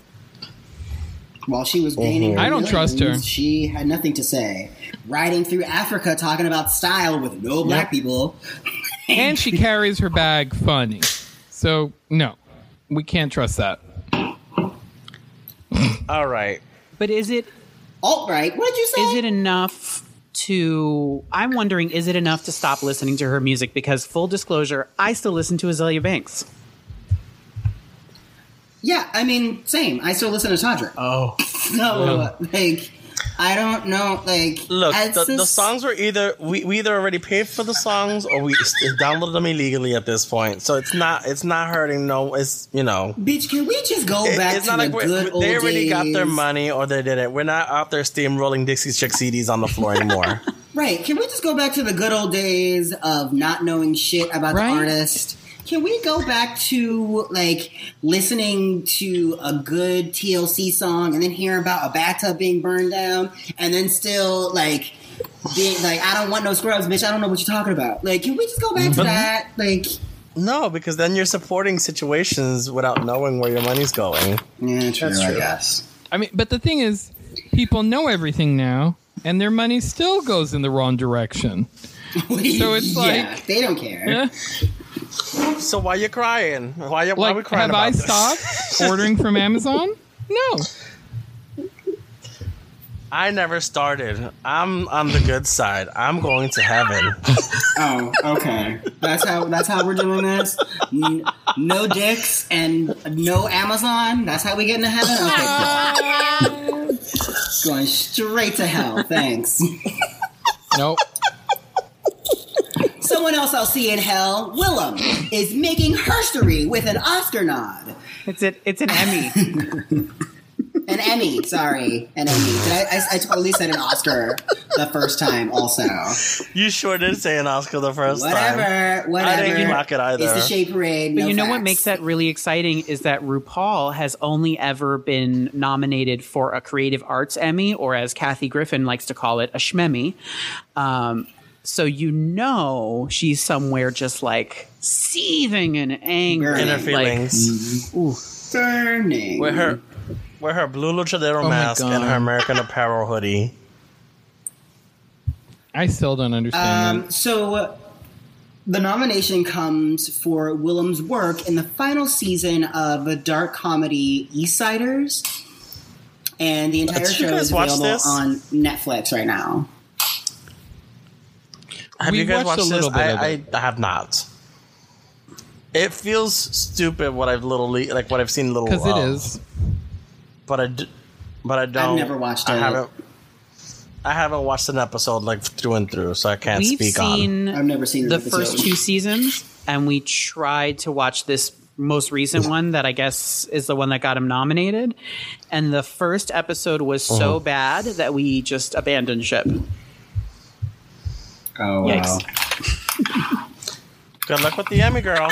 while she was gaining, uh-huh. I don't trust her. She had nothing to say. Riding through Africa, talking about style with no black people. and she carries her bag funny. So no, we can't trust that. All right. But is it Alt right. What did you say? is it enough to I'm wondering is it enough to stop listening to her music because full disclosure, I still listen to Azealia Banks. yeah, I mean, same. I still listen to Tadra. Oh. <laughs> No, like, I don't know. Like, Look, as the, the songs were either we, we either already paid for the songs or we downloaded them illegally at this point. So it's not it's not hurting. No, it's you know. Bitch, can we just go it- back it's to not the like we're, good old they already got their money or they didn't. We're not out there steamrolling Dixie Chicks CDs on the floor anymore. <laughs> Right. Can we just go back to the good old days of not knowing shit about Right. the artist? Can we go back to like listening to a good TLC song and then hear about a bathtub being burned down and then still like being like, I don't want no scrubs, bitch. I don't know what you're talking about. Like, can we just go back to that? Like, no, because then you're supporting situations without knowing where your money's going. yeah, true, That's I true. guess. I mean, but the thing is, people know everything now, and their money still goes in the wrong direction. <laughs> So it's yeah, like- they don't care. Eh? So why you crying? Why you why we Like, crying have about I this? stopped <laughs> ordering from Amazon? No. I never started. I'm on the good side. I'm going to heaven. <laughs> Oh, okay. That's how. That's how we're doing this. No dicks and no Amazon. That's how we get into heaven. Okay, cool. <laughs> going straight to hell. Thanks. Nope. Someone else I'll see in hell. Willam is making history with an Oscar nod, It's it it's an Emmy. <laughs> an Emmy. Sorry, an Emmy. Did I, I, I totally said an Oscar the first time. Also, You sure did say an Oscar the first time. whatever. Whatever. I didn't mock it either. It's the Shade Parade. But no you know what makes that really exciting is that RuPaul has only ever been nominated for a Creative Arts Emmy, or as Kathy Griffin likes to call it, a Schmemmy. Um, so you know she's somewhere just like seething in anger. In her Inner like- feelings. burning. with her with her blue luchadero Oh mask and her American Apparel hoodie. I still don't understand Um, so uh, the nomination comes for Willam's work in the final season of the dark comedy East Siders, and the entire show is available on Netflix right now. Have We you guys watched watched, a little this? bit of I, it. I have not. It feels stupid what I've little like what I've seen little because it of, is. but I d- but I don't. I've never watched I it. haven't. I haven't watched an episode like through and through, so I can't We've speak on. seen I've never seen the first two seasons, and we tried to watch this most recent one that I guess is the one that got him nominated. And the first episode was so uh-huh. bad that we just abandoned ship. Oh wow. Good luck with the Emmy, girl.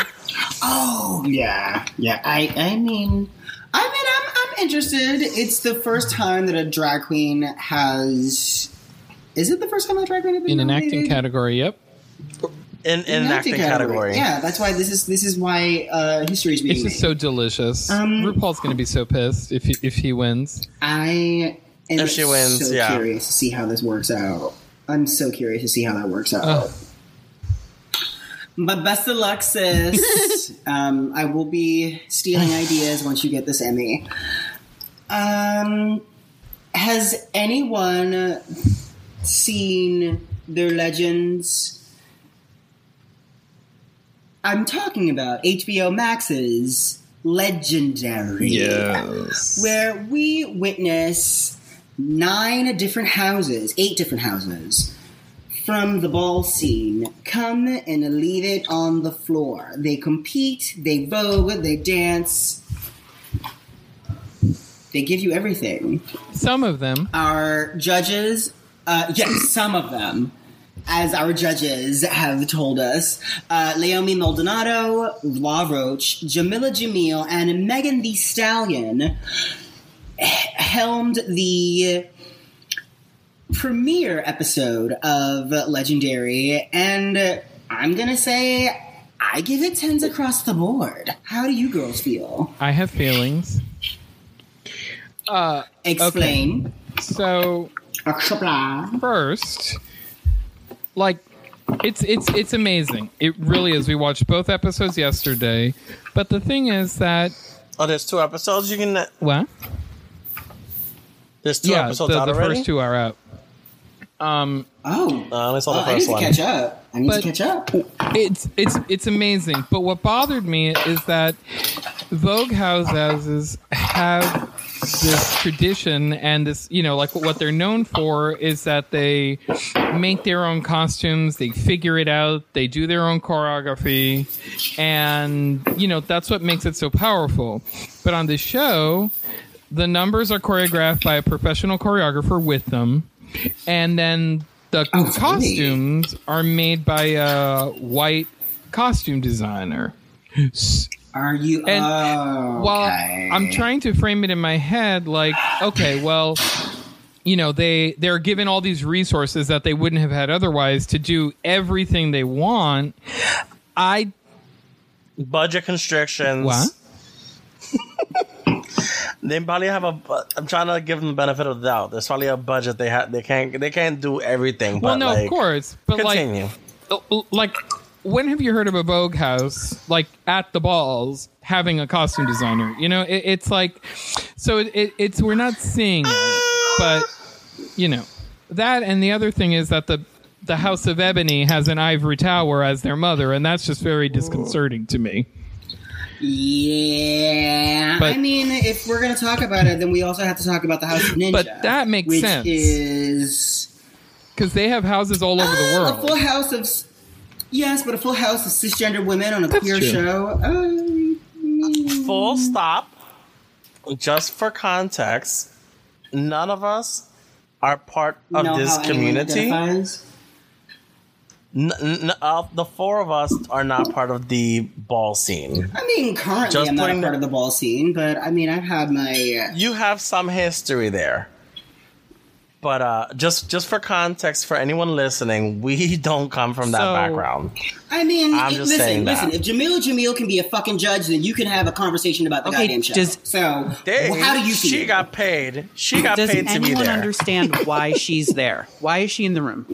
Oh yeah, yeah. I I mean, I mean, I'm I'm interested. It's the first time that a drag queen has. Is it the first time a drag queen has been In an nominated? acting category, yep. In in, In an acting category. Yeah, that's why this is this is why uh, history is being It's just so delicious. Um, RuPaul's going to be so pissed if he, if he wins. I am If she wins, so yeah. curious to see how this works out. I'm so curious to see how that works out. Ugh. But best of luck, sis. <laughs> um, I will be stealing <sighs> ideas once you get this Emmy. Um, has anyone seen their legends? I'm talking about HBO Max's Legendary Yes. where we witness nine different houses, eight different houses from the ball scene come and leave it on the floor. They compete, they vogue, they dance. They give you everything. Some of them. Our judges, uh, yes, some of them, as our judges have told us, uh, Leiomy Maldonado, Law Roach, Jamila Jamil, and Megan Thee Stallion helmed the premiere episode of Legendary, and I'm gonna say I give it tens across the board. How do you girls feel? I have feelings. Uh, Explain. so first, like it's it's it's amazing. It really is. We watched both episodes yesterday, but the thing is that Oh, there's two episodes. You can. what? There's two yeah, episodes the, out the already. first two are out. Um, Oh, Uh, I saw the Oh, I need first to one. catch up. I need But- to catch up. it's it's it's amazing. But what bothered me is that Vogue houses have this tradition and this, you know, like what they're known for is that they make their own costumes, they figure it out, they do their own choreography, and you know that's what makes it so powerful. But on the show, the numbers are choreographed by a professional choreographer with them, and then the Oh, really? costumes are made by a white costume designer. Are you? And oh, Well, okay. I'm trying to frame it in my head like, okay, well, you know, they they're given all these resources that they wouldn't have had otherwise to do everything they want. I Budget constrictions. what? <laughs> They probably have a. I'm trying to give them the benefit of the doubt. There's probably a budget. They have. They can't. They can't do everything. Well, but, no, like, of course, but Continue. like, like, when have you heard of a Vogue house like at the balls having a costume designer? You know, it, it's like, so it, it, it's we're not seeing it, but you know that, and the other thing is that the the House of Ebony has an ivory tower as their mother, and that's just very disconcerting to me. Yeah, But- I mean, if we're gonna talk about it, then we also have to talk about the House of Ninja. But that makes which sense. Is Because they have houses all over the world. a full house of yes, but a full house of cisgender women on a That's queer true. show. Uh, Full stop. Just for context, none of us are part of know this how community. identifies? N- n- uh, the four of us are not part of the ball scene. I mean, currently Just I'm not a part the- of the ball scene, but I mean, I've had my. Uh, You have some history there. But uh, just just for context, for anyone listening, <laughs> we don't come from that So- background. I mean, I'm just listen, saying listen. that. If Jamila Jamil can be a fucking judge, then you can have a conversation about the Okay, goddamn show. does- so, They- well, how do you feel? She got paid. She got Does paid to be there. Does anyone understand why <laughs> she's there? Why is she in the room?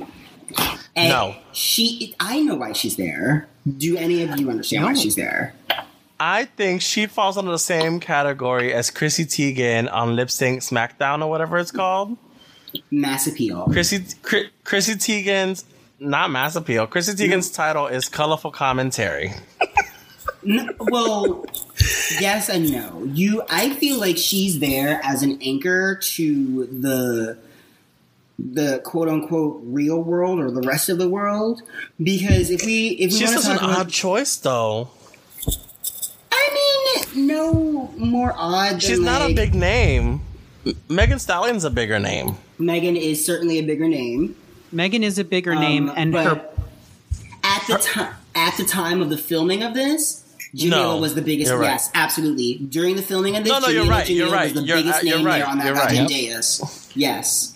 And No. she. I know why she's there. Do any of you understand why she's there? I think she falls under the same category as Chrissy Teigen on Lip Sync SmackDown or whatever it's called. Mass appeal. Chrissy Chri- Chrissy Teigen's not mass appeal. Chrissy Teigen's title is colorful commentary. <laughs> N- well, yes and no. You, I feel like she's there as an anchor to the the quote unquote real world or the rest of the world. Because if we if we She's want to such an about, odd choice, though. I mean, no more odd. Than She's not a big name. Megan Stallion's a bigger name. Megan is certainly a bigger name. Megan is a bigger name, Um, and her at the time at the time of the filming of this, Jamila No, was the biggest. right. Yes, absolutely. During the filming of this, No, no, you're Jamila right, you're right, was the you're- biggest uh, you're name right, there on that you're right. dais. Yes.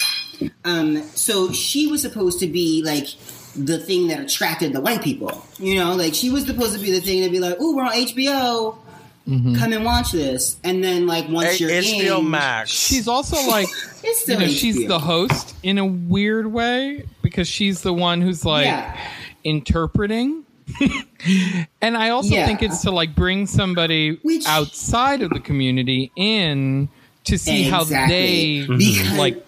Um. So she was supposed to be like the thing that attracted the white people. You know, like she was supposed to be the thing to be like, "Ooh, we're on HBO." Come and watch this, and then like once A- you're HBO in, Max. She's also <laughs> like, it's you know, she's the host in a weird way because she's the one who's like Yeah. interpreting. <laughs> and I also Yeah. think it's to like bring somebody Which- outside of the community in to see how they Because- like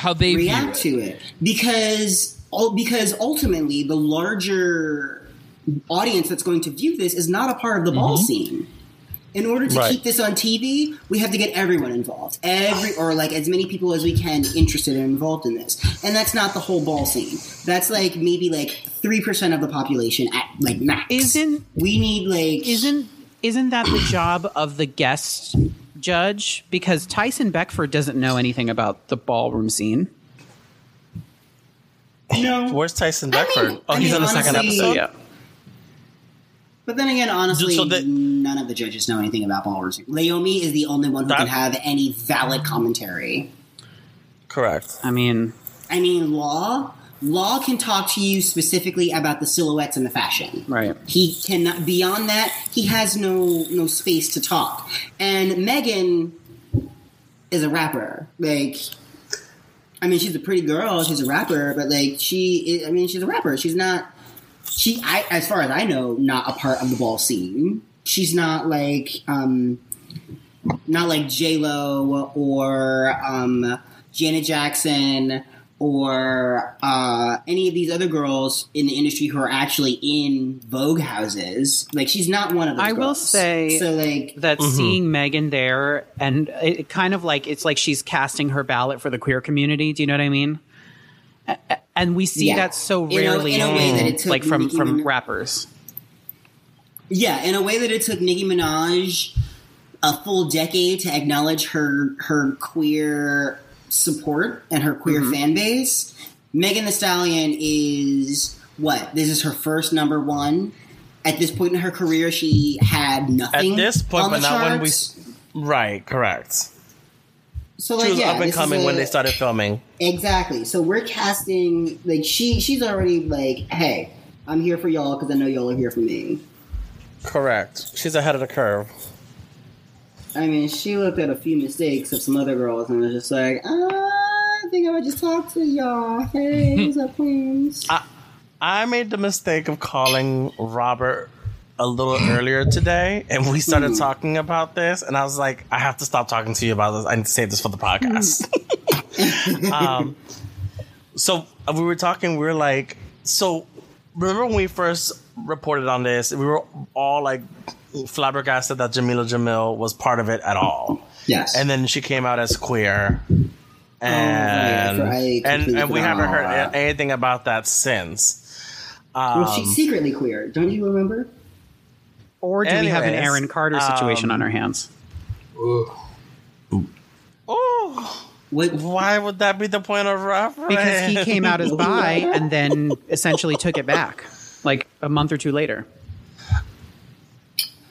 how they react view it. to it because because ultimately the larger audience that's going to view this is not a part of the ball Mm-hmm. scene. In order to Right. keep this on TV, we have to get everyone involved, every or like as many people as we can interested and involved in this. And that's not the whole ball scene. That's like maybe like three percent of the population at like max. Isn't- we need like isn't isn't that the job of the guest judge? Because Tyson Beckford doesn't know anything about the ballroom scene. no <laughs> Where's Tyson I mean- Beckford? oh, I he's mean, on the second episode. Yeah. But then again, honestly, So that- none of the judges know anything about ballroom. Leiomy is the only one who That- can have any valid commentary. Correct. I mean, I mean, Law Law can talk to you specifically about the silhouettes and the fashion. right. He cannot beyond that. He has no no space to talk. And Megan is a rapper. Like, I mean, she's a pretty girl. She's a rapper, but like, she. I mean, she's a rapper. She's not. She, I, as far as I know, not a part of the ball scene. She's not like, um, not like J Lo or um, Janet Jackson or uh, any of these other girls in the industry who are actually in Vogue houses. Like she's not one of those. I will say so. Like that seeing Megan there and it, it kind of like it's like she's casting her ballot for the queer community. Do you know what I mean? A- a- And we see Yeah. that so In a- rarely, in a way that it took like from Nicki from Min- rappers. Yeah, in a way that it took Nicki Minaj a full decade to acknowledge her her queer support and her queer Mm-hmm. fan base. Megan Thee Stallion is what? This is her first number one. At this point in her career, she had nothing. At this point, but not when we. Right, correct. So She was yeah, up and coming when they started filming. Exactly. So we're casting like she she's already like, hey, I'm here for y'all because I know y'all are here for me. Correct. She's ahead of the curve. I mean, she looked at a few mistakes of some other girls and was just like, ah, I think I would just talk to y'all. Hey, <laughs> what's up, queens? I made the mistake of calling Robert a little earlier today, and we started talking about this, and I was like, I have to stop talking to you about this. I need to save this for the podcast. <laughs> <laughs> um, so uh, we were talking, we were like, so remember when we first reported on this, we were all like flabbergasted that Jamila Jamil was part of it at all. yes. And then she came out as queer. And, Oh, right. And and we haven't heard that. anything about that since. well, Um, she's secretly queer. Don't you remember? Or do we have an Aaron Carter situation um, on our hands? oh, What? why would that be the point of reference? Because he came out as bi <laughs> and then essentially took it back, like a month or two later.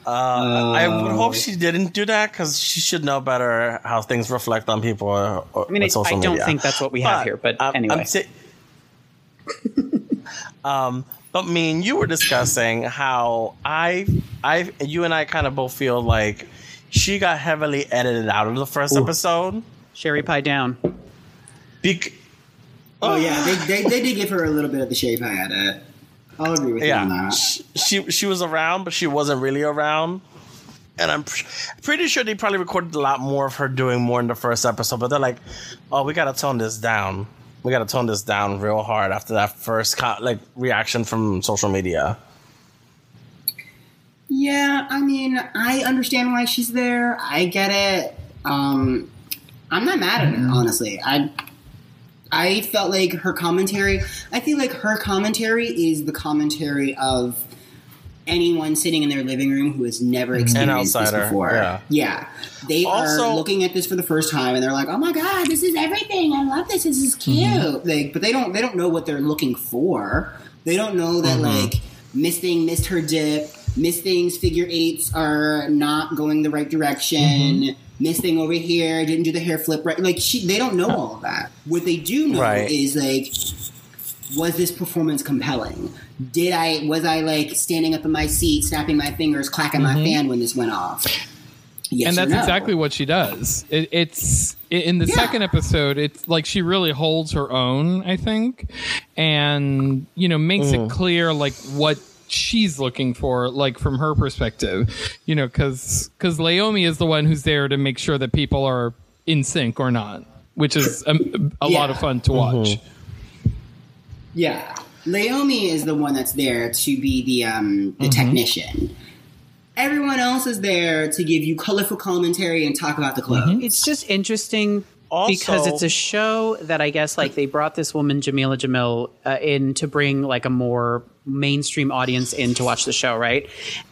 Uh, I would hope she didn't do that because she should know better how things reflect on people. Or, or I mean, I, social I don't media. think that's what we have here, but I'm- anyway. I'm si- <laughs> um, but me and you were discussing how I, I, you and I kind of both feel like she got heavily edited out of the first episode. Sherry pie down. Bec- Oh yeah, <gasps> they, they, they did give her a little bit of the shave I had it. I'll agree with you on yeah, that. she, she she was around, but she wasn't really around. And I'm pr- pretty sure they probably recorded a lot more of her doing more in the first episode. But they're like, "Oh, we got to tone this down. We got to tone this down real hard after that first co- like reaction from social media." Yeah, I mean, I understand why she's there. I get it. Um, I'm not mad at her, honestly. I I felt like her commentary. I feel like her commentary is the commentary of anyone sitting in their living room who has never experienced this outsider, before. yeah. yeah. They Also- are looking at this for the first time and they're like, "Oh my god, this is everything! I love this. This is cute." Mm-hmm. Like, but they don't. They don't know what they're looking for. They don't know that Mm-hmm. like Miss Thing missed her dip. Miss Thing's figure eights are not going the right direction. Mm-hmm. Miss Thing over here didn't do the hair flip right. Like she, they don't know all of that. What they do know Right. is like was this performance compelling? Did I was I like standing up in my seat, snapping my fingers, clacking my fan when this went off? Yes and that's no? exactly what she does. It, it's i- in the Yeah. second episode. It's like she really holds her own, I think, and you know makes Mm. it clear like what she's looking for, like from her perspective. You know, because because Leiomy is the one who's there to make sure that people are in sync or not, which is a, a lot of fun to watch. Mm-hmm. Yeah, Leiomy is the one that's there to be the um the mm-hmm. technician. Everyone else is there to give you colorful commentary and talk about the clothes. Mm-hmm. It's just interesting Also- because it's a show that I guess like they brought this woman Jamila Jamil uh, in to bring like a more mainstream audience in to watch the show, right?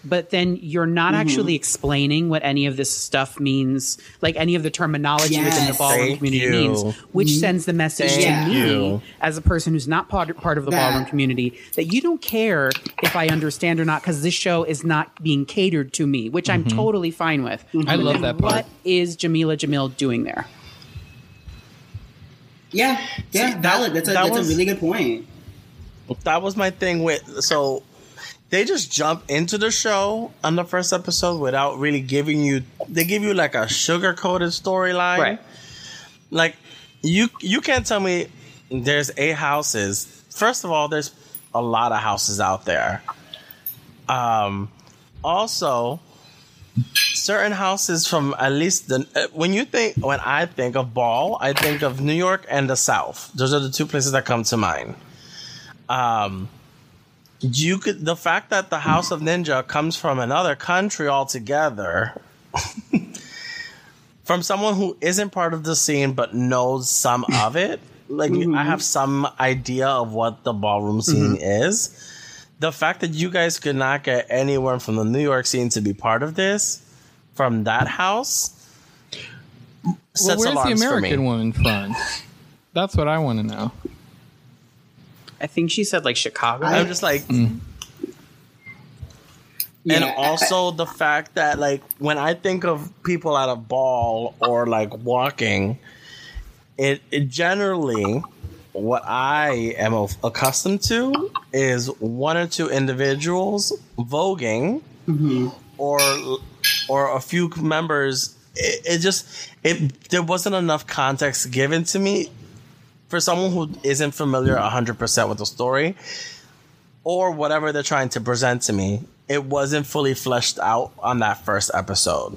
But then you're not Mm-hmm. actually explaining what any of this stuff means, like any of the terminology within the ballroom Thank community you. means, which sends the message Thank to me as a person who's not part part of the That- ballroom community that you don't care if I understand or not because this show is not being catered to me, which I'm totally fine with. I love that part. What is Jamila Jamil doing there? Yeah, yeah, that- valid. That's a that that's was- a really good point. that was my thing with so they just jump into the show on the first episode without really giving you they give you like a sugar coated storyline Right. like you you can't tell me there's eight houses first of all there's a lot of houses out there um also certain houses from at least the uh, when you think when i think of ball i think of new york and the south. Those are the two places that come to mind. Um you could the fact that the house of ninja comes from another country altogether <laughs> from someone who isn't part of the scene but knows some of it like i have some idea of what the ballroom scene is the fact that you guys could not get anyone from the new york scene to be part of this from that house Well, where's the American woman from? That's what I want to know. I think she said like Chicago. i'm just like mm. Yeah, and I- also the fact that like when I think of people at a ball or like walking, it, it generally what I am accustomed to is one or two individuals voguing mm-hmm. or or a few members. It, it just it there wasn't enough context given to me for someone who isn't familiar 100% with the story or whatever they're trying to present to me, it wasn't fully fleshed out on that first episode.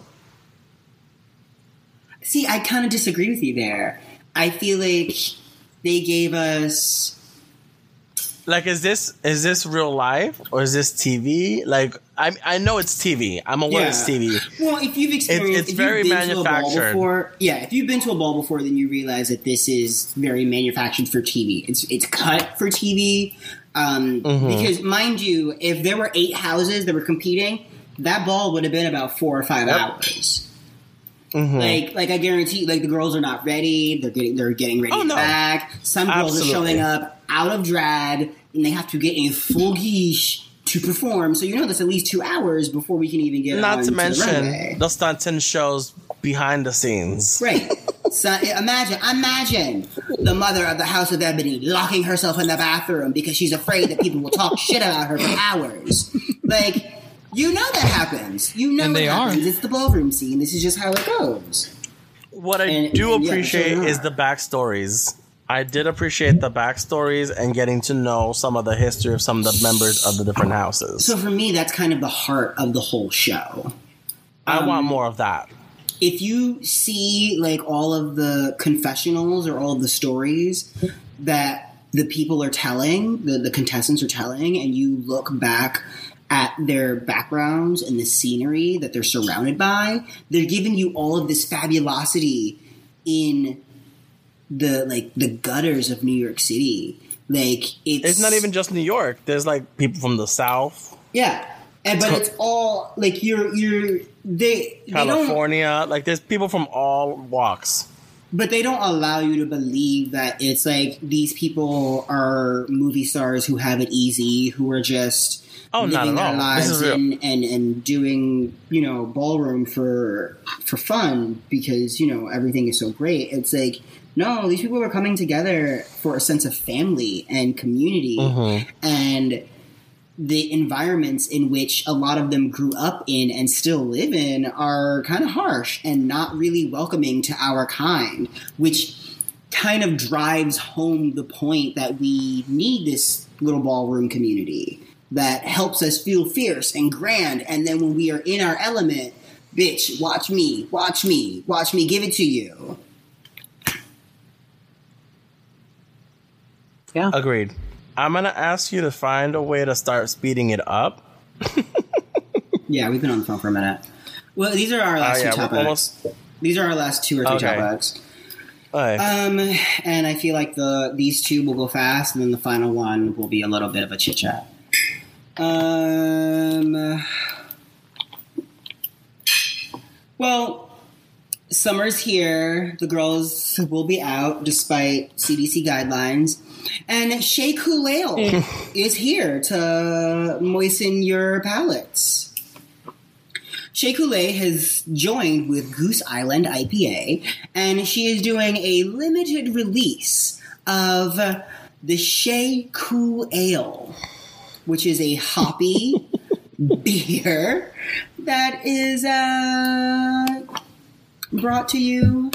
See, I kind of disagree with you there. I feel like they gave us. Like, is this is this real life or is this TV? Like, I I know it's TV. I'm aware it's TV. Well, if you've experienced, it's if very you've been to a ball manufactured. before, yeah, if you've been to a ball before, then you realize that this is very manufactured for TV. It's it's cut for TV. Um, Mm-hmm. Because, mind you, if there were eight houses that were competing, that ball would have been about four or five hours. Mm-hmm. Like, like I guarantee, like the girls are not ready. They're getting, they're getting ready Oh, to no. back. Some girls Absolutely. are showing up out of drag, and they have to get in full geesh to perform. So you know that's at least two hours before we can even get Not to mention runway. the stunting shows behind the scenes. Right. So imagine, imagine the mother of the House of Ebony locking herself in the bathroom because she's afraid that people will talk shit about her for hours. Like, you know that happens. You know And what they are. happens. It's the ballroom scene. This is just how it goes. What I And- do and, appreciate sure is the backstories. I did appreciate the backstories and getting to know some of the history of some of the members of the different houses. So for me, that's kind of the heart of the whole show. I um, want more of that. if you see like all of the confessionals or all of the stories that the people are telling, the, the contestants are telling, and you look back at their backgrounds and the scenery that they're surrounded by, they're giving you all of this fabulosity in the like the gutters of New York City. Like it's It's not even just New York. There's like people from the South, yeah, and but it's all like you're you're they they California. Like there's people from all walks. but they don't allow you to believe that it's like these people are movie stars who have it easy, who are just Oh, not living at their all. Lives and, and and doing you know ballroom for for fun because you know everything is so great. It's like no, these people are coming together for a sense of family and community Mm-hmm. and the environments in which a lot of them grew up in and still live in are kind of harsh and not really welcoming to our kind, which kind of drives home the point that we need this little ballroom community that helps us feel fierce and grand. And then when we are in our element, bitch, watch me, watch me, watch me give it to you. Yeah. Agreed. I'm gonna ask you to find a way to start speeding it up. <laughs> Yeah, we've been on the phone for a minute. Well, these are our last yeah, two we're topics. almost. These are our last two or three Okay. topics. Alright. Um, and I feel like the these two will go fast, and then the final one will be a little bit of a chit chat. Um, well, summer's here. The girls will be out despite CDC guidelines, and Shea Couleé <laughs> is here to moisten your palates. Shea Couleé has joined with Goose Island IPA, and she is doing a limited release of the Shea Cool Ale, which is a hoppy <laughs> beer that is uh, brought to you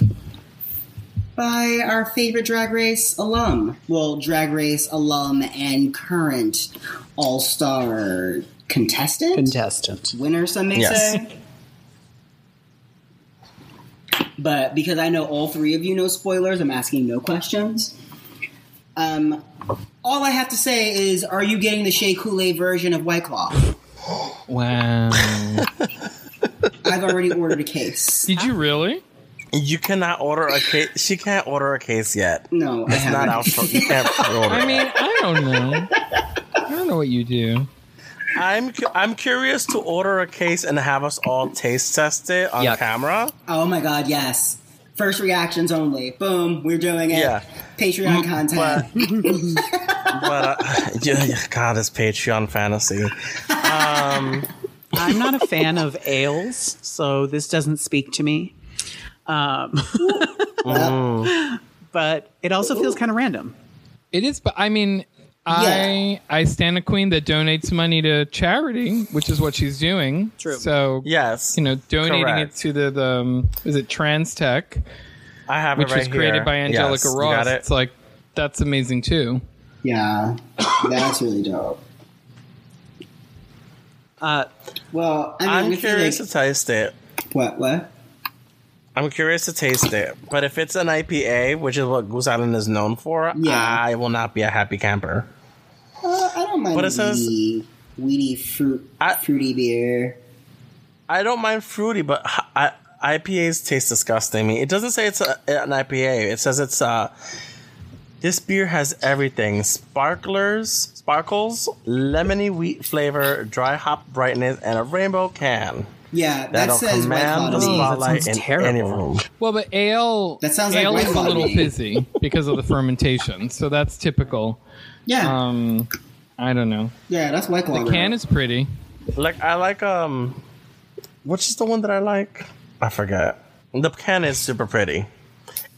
by our favorite Drag Race alum. Well, Drag Race alum and current All Star contestant? Contestant. winner, some may Yes. say. But because I know all three of you know spoilers, I'm asking no questions. Um, all I have to say is, are you getting the Shea Couleé version of White Claw? Wow. <laughs> I've already ordered a case. Did you really? You cannot order a case. She can't order a case yet. No, I It's not haven't. out. For, you can't <laughs> order. I mean, I don't know. I don't know what you do. I'm cu- I'm curious to order a case and have us all taste test it on Yuck. camera. Oh my god, yes. First reactions only. Boom, we're doing it. Yeah. Patreon mm, content. <laughs> But uh, <laughs> yeah, yeah, God, this Patreon fantasy. Um, I'm not a fan of ales, so this doesn't speak to me. Um, <laughs> but it also feels kind of random. It is, but I mean, I I stand a queen that donates money to charity, which is what she's doing. True. So yes, you know, donating Correct. it to the the um, is it Trans Tech, I have which it right was created here. by Angelica Yes, Ross. got it. It's like that's amazing too. Yeah. That's really dope. Uh, Well, I mean, I curious like- to taste it. what? What? I'm curious to taste it, but if it's an IPA, which is what Goose Island is known for, Yeah. I will not be a happy camper. Uh, I don't mind But it says- weedy, weedy fruit, I- fruity beer. I don't mind fruity, but I, IPAs taste disgusting. me, it doesn't say it's a, an IPA. It says it's uh This beer has everything: sparklers, sparkles, lemony wheat flavor, dry hop brightness, and a rainbow can. Yeah, that That'll says White Claw command the to me. spot. spotlight sounds in terrible. any room. Well, but ale That sounds ale White is a little fizzy because of the fermentation, so that's typical. Yeah, Um, I don't know. yeah, that's White Claw. The can is pretty. Like I like um, which is the one that I like? I forget. The can is super pretty,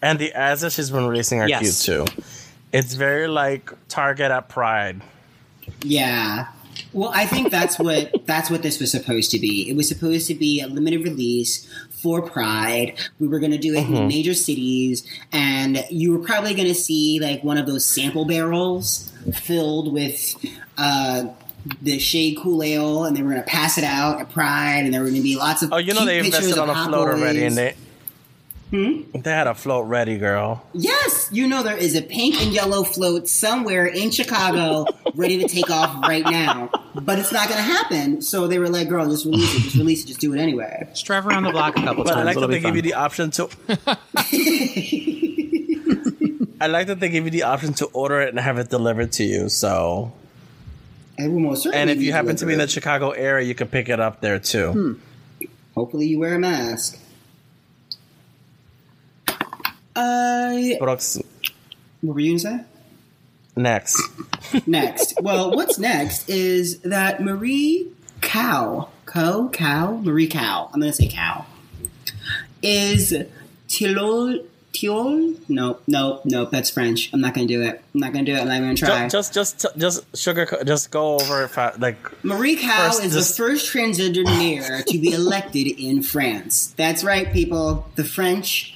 and the ads that she's been releasing are Yes. cute too. It's very like Target at Pride. Yeah. Well, I think that's what <laughs> that's what this was supposed to be. It was supposed to be a limited release for Pride. We were going to do it Mm-hmm. in major cities, and you were probably going to see like one of those sample barrels filled with uh, the shade Cool Ale, and they were going to pass it out at Pride, and there were going to be lots of Oh, you know cute they pictures invested on a float already, boys. and they Hmm? they had a float ready, girl. Yes, you know there is a pink and yellow float somewhere in Chicago <laughs> ready to take off right now. But it's not going to happen. So they were like, girl, just release it. Just release it. Just do it anyway. just drive around the block a couple But I like that they be give you the option to. <laughs> <laughs> I like that they give you the option to order it and have it delivered to you. So, I will most and if you happen to be in the. Chicago area, you can pick it up there too. Hmm. hopefully you wear a mask. Uh, Brooks, what were you gonna say? next. next. Well, what's next is that Marie Cow, Co, Cow, Marie Cow. I'm gonna say Cow. Is Tilol, Tiol? No, no, no. That's French. I'm not gonna do it. I'm not gonna do it. I'm not even gonna try. Just, just, just, just sugar. Just go over it fa- like Marie Cow First, is just- the first transgender mayor to be elected in France. That's right, people. The French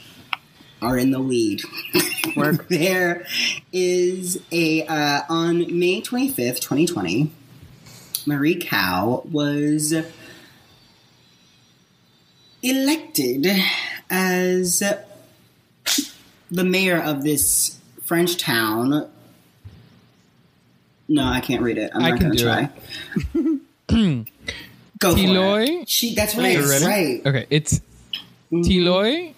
are in the lead. <laughs> <laughs> there is a uh, on May 25th, 2020. Marie Cow was elected as the mayor of this French town. No, I can't read it. I'm I not going to try. Go for Tiloy? it. She, that's right. Right. Okay, it's Tiloy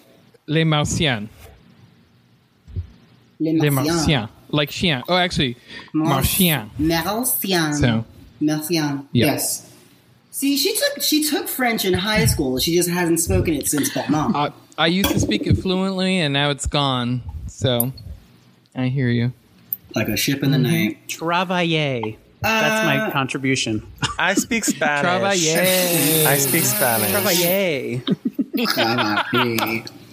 Les Martiens. Les Les Martiens. Martiens. Like chien. Oh, actually, Martien. Martiens. So, Martiens. Yeah. Yes. See, she took she took French in high school. She just hasn't spoken it since Belmont. I, I used to speak it fluently, and now it's gone. So, I hear you. like a ship in the night. Travailler. That's my Uh, contribution. I speak Spanish. Travailler. I speak Spanish. Travailler. Cavappi. <laughs>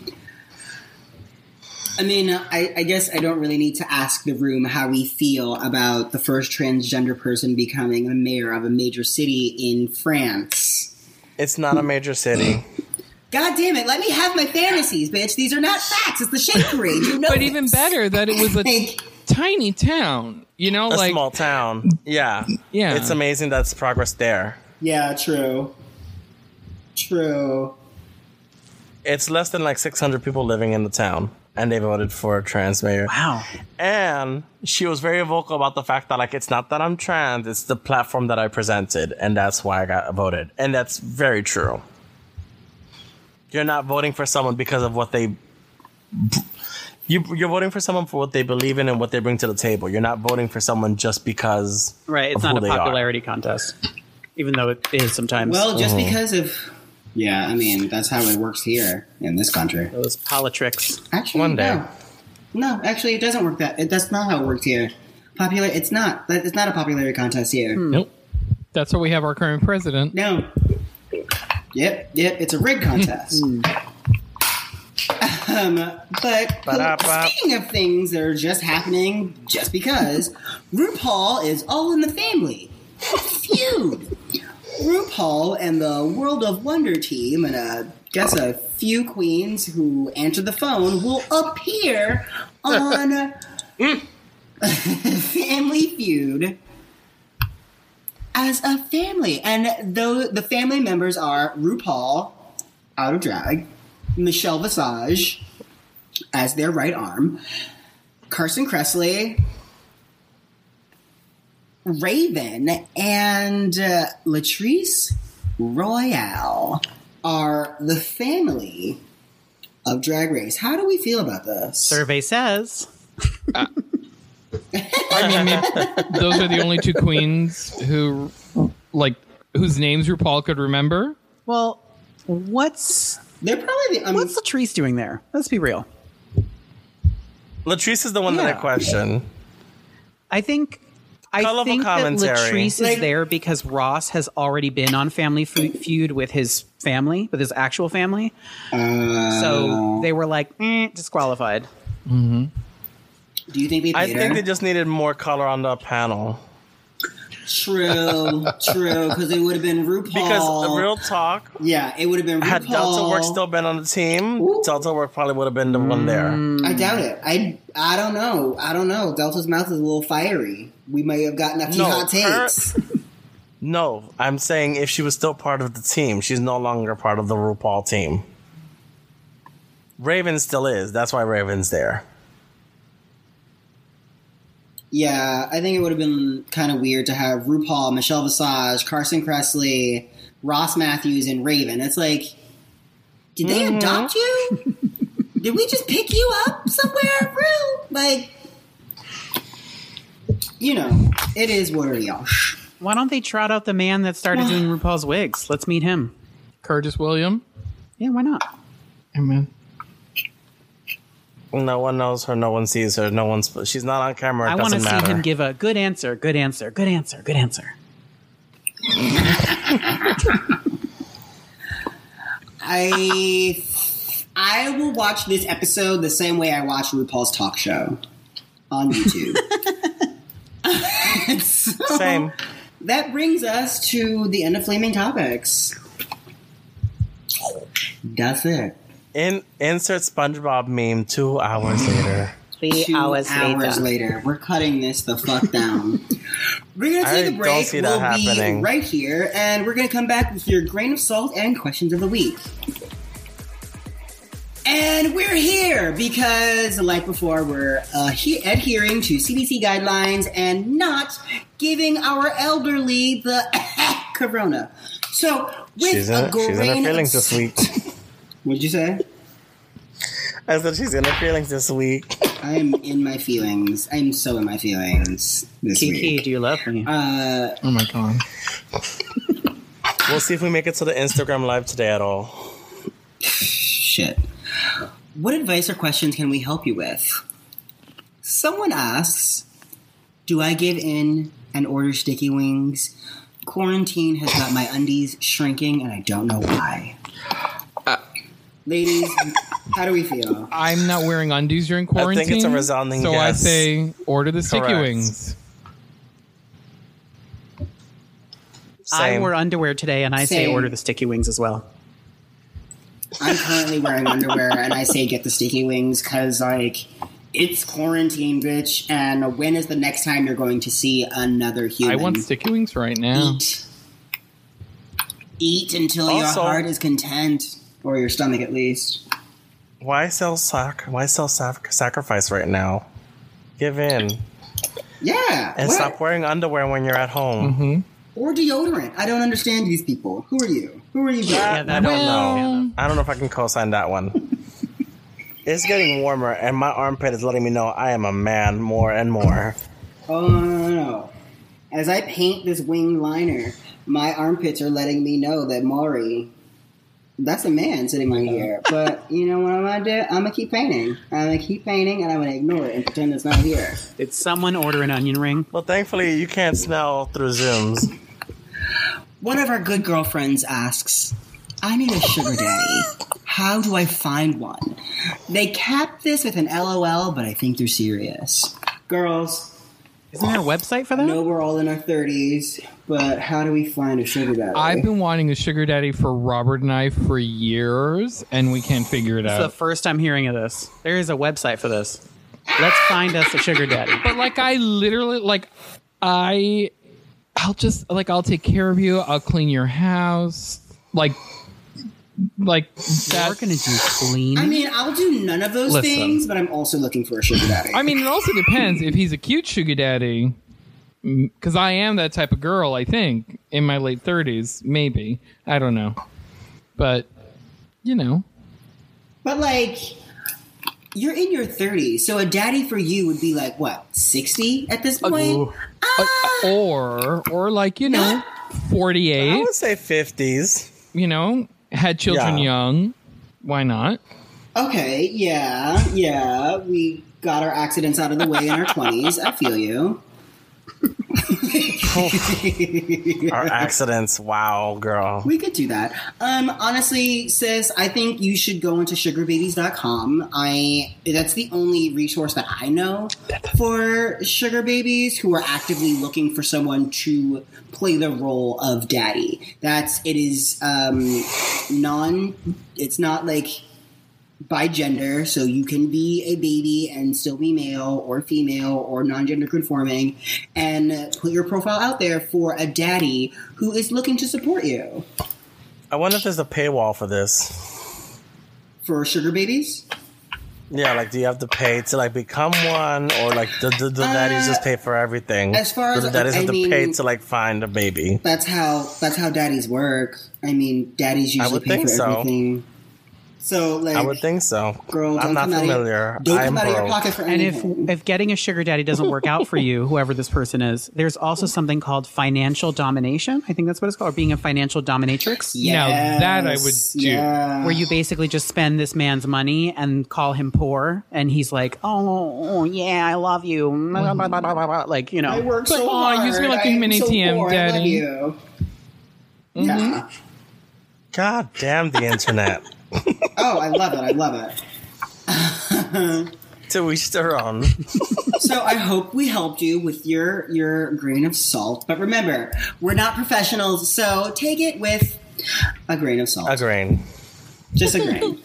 I mean, I, I guess I don't really need to ask the room how we feel about the first transgender person becoming the mayor of a major city in France. It's not a major city. God damn it, let me have my fantasies, bitch. These are not facts. It's the shade parade. You know But even better that it was a Like, tiny town. You know, A like small town. Yeah. Yeah. It's amazing that's progress there. yeah, true. True. It's less than like 600 people living in the town, and they voted for a trans mayor. Wow. And she was very vocal about the fact that like it's not that I'm trans, it's the platform that I presented, and that's why I got voted. And that's very true. You're not voting for someone because of what they you, you're voting for someone for what they believe in and what they bring to the table. You're not voting for someone just because Right. It's of not who a they are. popularity contest, even though it is sometimes. Well, just Uh-huh. because of. Yeah, I mean, that's how it works here in this country. those politics. Actually, One day. No. No, actually, it doesn't work that. It, that's not how it works here. Popular. It's not. It's not a popularity contest here. Hmm. nope. That's why we have our current president. No. Yep, yep. It's a rig hmm. contest. Hmm. um, but Ba-da-ba. speaking of things that are just happening just because, <laughs> RuPaul is all in the family. Feud. RuPaul and the World of Wonder team and uh, guess a few queens who answered the phone will appear <laughs> on <laughs> Family Feud as a family. And though the family members are RuPaul, out of drag, Michelle Visage as their right arm, Carson Kressley, Raven, and uh, Latrice Royale are the family of Drag Race. How do we feel about this? Survey says. I mean, maybe those are the only two queens who, like, whose names RuPaul could remember. Well, what's They're probably the. Um, what's Latrice doing there? Let's be real. Latrice is the one that I question. I think I Colorful think that commentary. Latrice Like- is there because Ross has already been on Family Feud with his family, with his actual family. uh, So they were like, eh, disqualified. do you think they I think they just needed more color on the panel. True, true, because it would have been RuPaul. Because uh, real talk, yeah, it would have been RuPaul. had Delta Work still been on the team, Ooh. Delta Work probably would have been the one there. I doubt it. I I don't know. I don't know. Delta's mouth is a little fiery. We may have gotten a few No, hot her- takes. <laughs> No, I'm saying if she was still part of the team, she's no longer part of the RuPaul team. Raven still is. That's why Raven's there. Yeah, I think it would have been kind of weird to have RuPaul, Michelle Visage, Carson Kressley, Ross Mathews, and Raven. It's like, did they Mm-hmm. adopt you? Did we just pick you up somewhere, real? Like, you know, it is what it is. Why don't they trot out the man that started doing RuPaul's wigs? Let's meet him. Curtis William. Yeah, why not? Amen. No one knows her. No one sees her. No one's. She's not on camera. It I want to see matter. him give a good answer, good answer, good answer, good answer. <laughs> I I will watch this episode the same way I watch RuPaul's talk show on YouTube. <laughs> <laughs> So, Same. That brings us to the end of flaming topics. That's it. In insert SpongeBob meme. Two hours later. Three Two hours, later. later. We're cutting this the fuck down. <laughs> we're gonna take I a don't break. see we'll that be happening. right here, and we're gonna come back with your grain of salt and questions of the week. And we're here because, like before, we're uh, he- adhering to CDC guidelines and not giving our elderly the <laughs> corona. So, with She's a in, she's in her grain feelings of this week. <laughs> What'd you say? I said she's in her feelings this week. I'm in my feelings. I'm so in my feelings this Kiki, week. do you love me? Uh, Oh my god. We'll see if we make it to the Instagram live today at all. shit. What advice or questions can we help you with? Someone asks, Do I give in and order sticky wings? Quarantine has got my undies shrinking and I don't know why. Ladies, how do we feel? I'm not wearing undies during quarantine. I think it's a resounding So I say order the sticky Correct. wings. I Same. wore underwear today, and I say order the sticky wings as well. I'm currently wearing underwear and I say get the sticky wings because, like, it's quarantine, bitch. And when is the next time you're going to see another human? I want sticky wings right now. eat. Eat until your heart is content, or your stomach at least. Why sell sac? Why sell sac- sacrifice right now? Give in Yeah, and what? stop wearing underwear when you're at home. Mm-hmm. or deodorant. I don't understand these people. Who are you? Who are you? Yeah, I don't Well- know. I don't know if I can co-sign that one. <laughs> it's getting warmer, and my armpit is letting me know I am a man more and more. Oh no, no, no, no! As I paint this wing liner, my armpits are letting me know that Maury. That's a man sitting right here. But you know what I'm gonna do? I'm gonna keep painting. I'm gonna keep painting, and I'm gonna ignore it and pretend it's not here. Did someone order an onion ring? Well, thankfully, you can't smell through Zooms. One of our good girlfriends asks, I need a sugar daddy. How do I find one? They cap this with an LOL, but I think they're serious. Girls, Isn't there a website for I that? know we're all in our 30s, but how do we find a sugar daddy? I've been wanting a sugar daddy for Robert and I for years, and we can't figure it out. It's the first I'm hearing of this. There is a website for this. Let's find us a sugar daddy. But like, I literally like, I, I'll just like, I'll take care of you. I'll clean your house. Like, like We're gonna do clean. I mean, I'll do none of those Listen. things, but I'm also looking for a sugar daddy. I mean, it also depends if he's a cute sugar daddy. Because I am that type of girl, I think, in my late 30s. Maybe. I don't know. But, you know. but like, you're in your 30s, so a daddy for you would be like, what, 60 at this point? Uh, or, or like, you know, forty eight. I 48, would say 50s. you know, had children Yeah. young. Why not? Okay, yeah, yeah. We got our accidents out of the way in our 20s. I feel you. <laughs> Our accidents. Wow, girl. We could do that. Um, honestly, sis, I think you should go into sugarbabies.com. I that's the only resource that I know for sugar babies who are actively looking for someone to play the role of daddy. That's it is um non it's not like by gender, so you can be a baby and still be male or female or non-gender conforming, and put your profile out there for a daddy who is looking to support you. I wonder if there's a paywall for this. For sugar babies, Yeah, like, do you have to pay to like become one, or like the the, the daddies just pay for everything? Uh, as far as- the daddies I have to mean- pay to like find a baby. that's how that's how daddies work. I mean, daddies usually pay for so. everything. So like, I would think so. girl, don't I'm not come out of your- familiar. don't I'm come out of your pocket for And if if getting a sugar daddy doesn't work out for you, whoever this person is, there's also something called financial domination. I think that's what it's called, or being a financial dominatrix. Now, that I would do. Yeah. Where you basically just spend this man's money and call him poor, and he's like, "Oh, oh yeah, I love you," <laughs> like you know. I work But, so oh, aw, hard. use me like a I'm mini so TM, poor. I love daddy. Mm-hmm. Yeah. God damn the internet. Oh, I love it. I love it. to each their own. So I hope we helped you with your your grain of salt. But remember, we're not professionals, so take it with a grain of salt. A grain. Just a grain.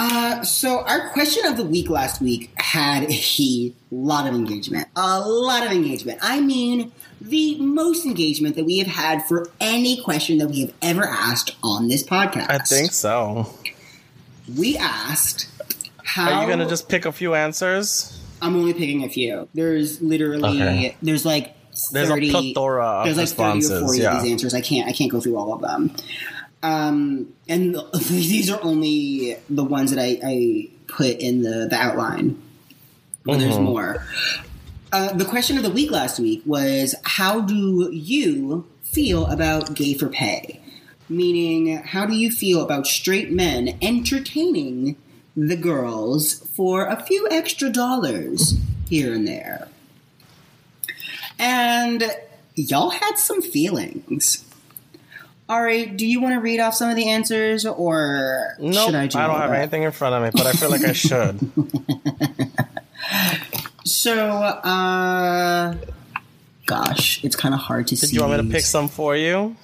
Uh, so our question of the week last week had a lot of engagement. A lot of engagement. I mean, the most engagement that we have had for any question that we have ever asked on this podcast. I think so. We asked how Are you gonna just pick a few answers? I'm only picking a few. There's literally Okay. there's like There's a 30, plethora of there's like thirty or forty yeah. of these answers. I can't I can't go through all of them. Um, and <laughs> these are only the ones that I, I put in the, the outline. But there's more. Uh, the question of the week last week was how do you feel about gay for pay? Meaning, how do you feel about straight men entertaining the girls for a few extra dollars here and there? And y'all had some feelings. Ari, do you want to read off some of the answers, or No, should I do I, do don't have that? anything in front of me, but I feel like I should. <laughs> So, uh, gosh, it's kind of hard to Did see. Do you want me to pick some for you?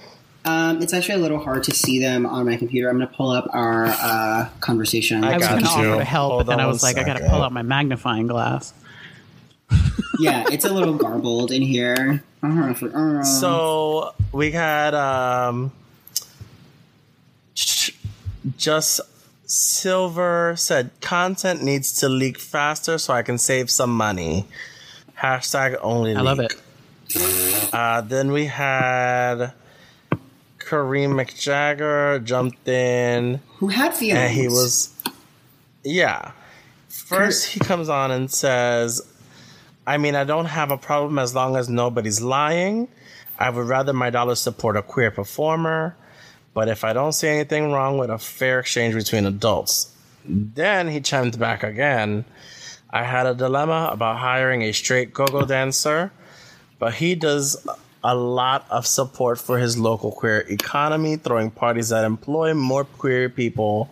Um, it's actually a little hard to see them on my computer. I'm going to pull up our uh, conversation. I I was got going to offer to help, Hold but then I was one like, I got to pull out my magnifying glass. <laughs> yeah, it's a little garbled in here. For- uh, So we had um, just Silver said content needs to leak faster so I can save some money. Hashtag only. I love it. Uh, then we had Kareem McJagger jumped in. who had feelings? And he was, yeah. First, he comes on and says, I mean, I don't have a problem as long as nobody's lying. I would rather my dollars support a queer performer, but if I don't see anything wrong with a fair exchange between adults. Then he chimed back again. I had a dilemma about hiring a straight go go dancer, but he does a lot of support for his local queer economy, throwing parties that employ more queer people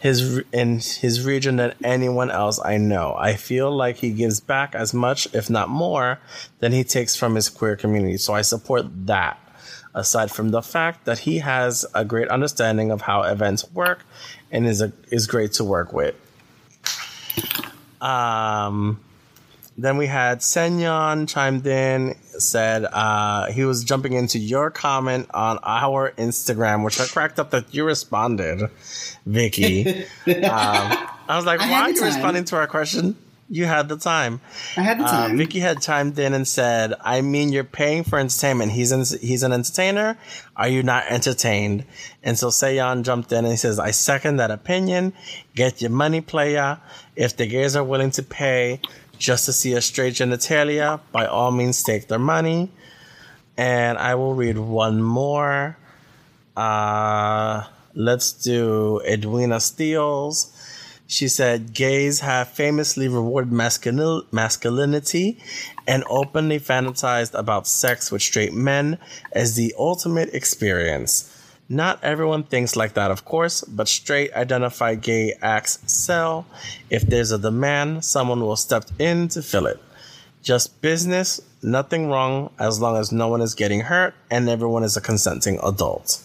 his in his region than anyone else I know. I feel like he gives back as much, if not more, than he takes from his queer community. So I support that. Aside from the fact that he has a great understanding of how events work and is a, is great to work with. Um, then we had Senyon chimed in, said uh, he was jumping into your comment on our Instagram, which I cracked up that you responded, Viki. <laughs> um, I was like, I why are you time. responding to our question? You had the time. I had the Uh, time. Viki had chimed in and said, "I mean, you're paying for entertainment. He's an, he's an entertainer. Are you not entertained?" And so Sayon jumped in and he says, "I second that opinion. Get your money, player. If the gays are willing to pay just to see a straight genitalia, by all means, take their money." And I will read one more. Uh, let's do Edwina Steeles. She said, gays have famously rewarded masculin- masculinity and openly fantasized about sex with straight men as the ultimate experience. Not everyone thinks like that, of course, but straight identified gay acts sell. If there's a demand, someone will step in to fill it. Just business, nothing wrong as long as no one is getting hurt and everyone is a consenting adult.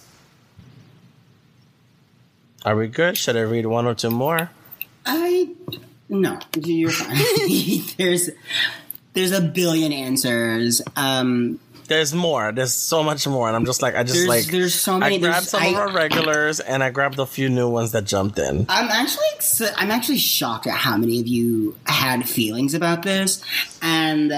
Are we good? Should I read one or two more? I no, you're fine. <laughs> there's there's a billion answers. Um, There's more. There's so much more, and I'm just like I just There's- like there's so many- I grabbed some of our regulars, and I grabbed a few new ones that jumped in. I'm actually I'm actually shocked at how many of you had feelings about this, and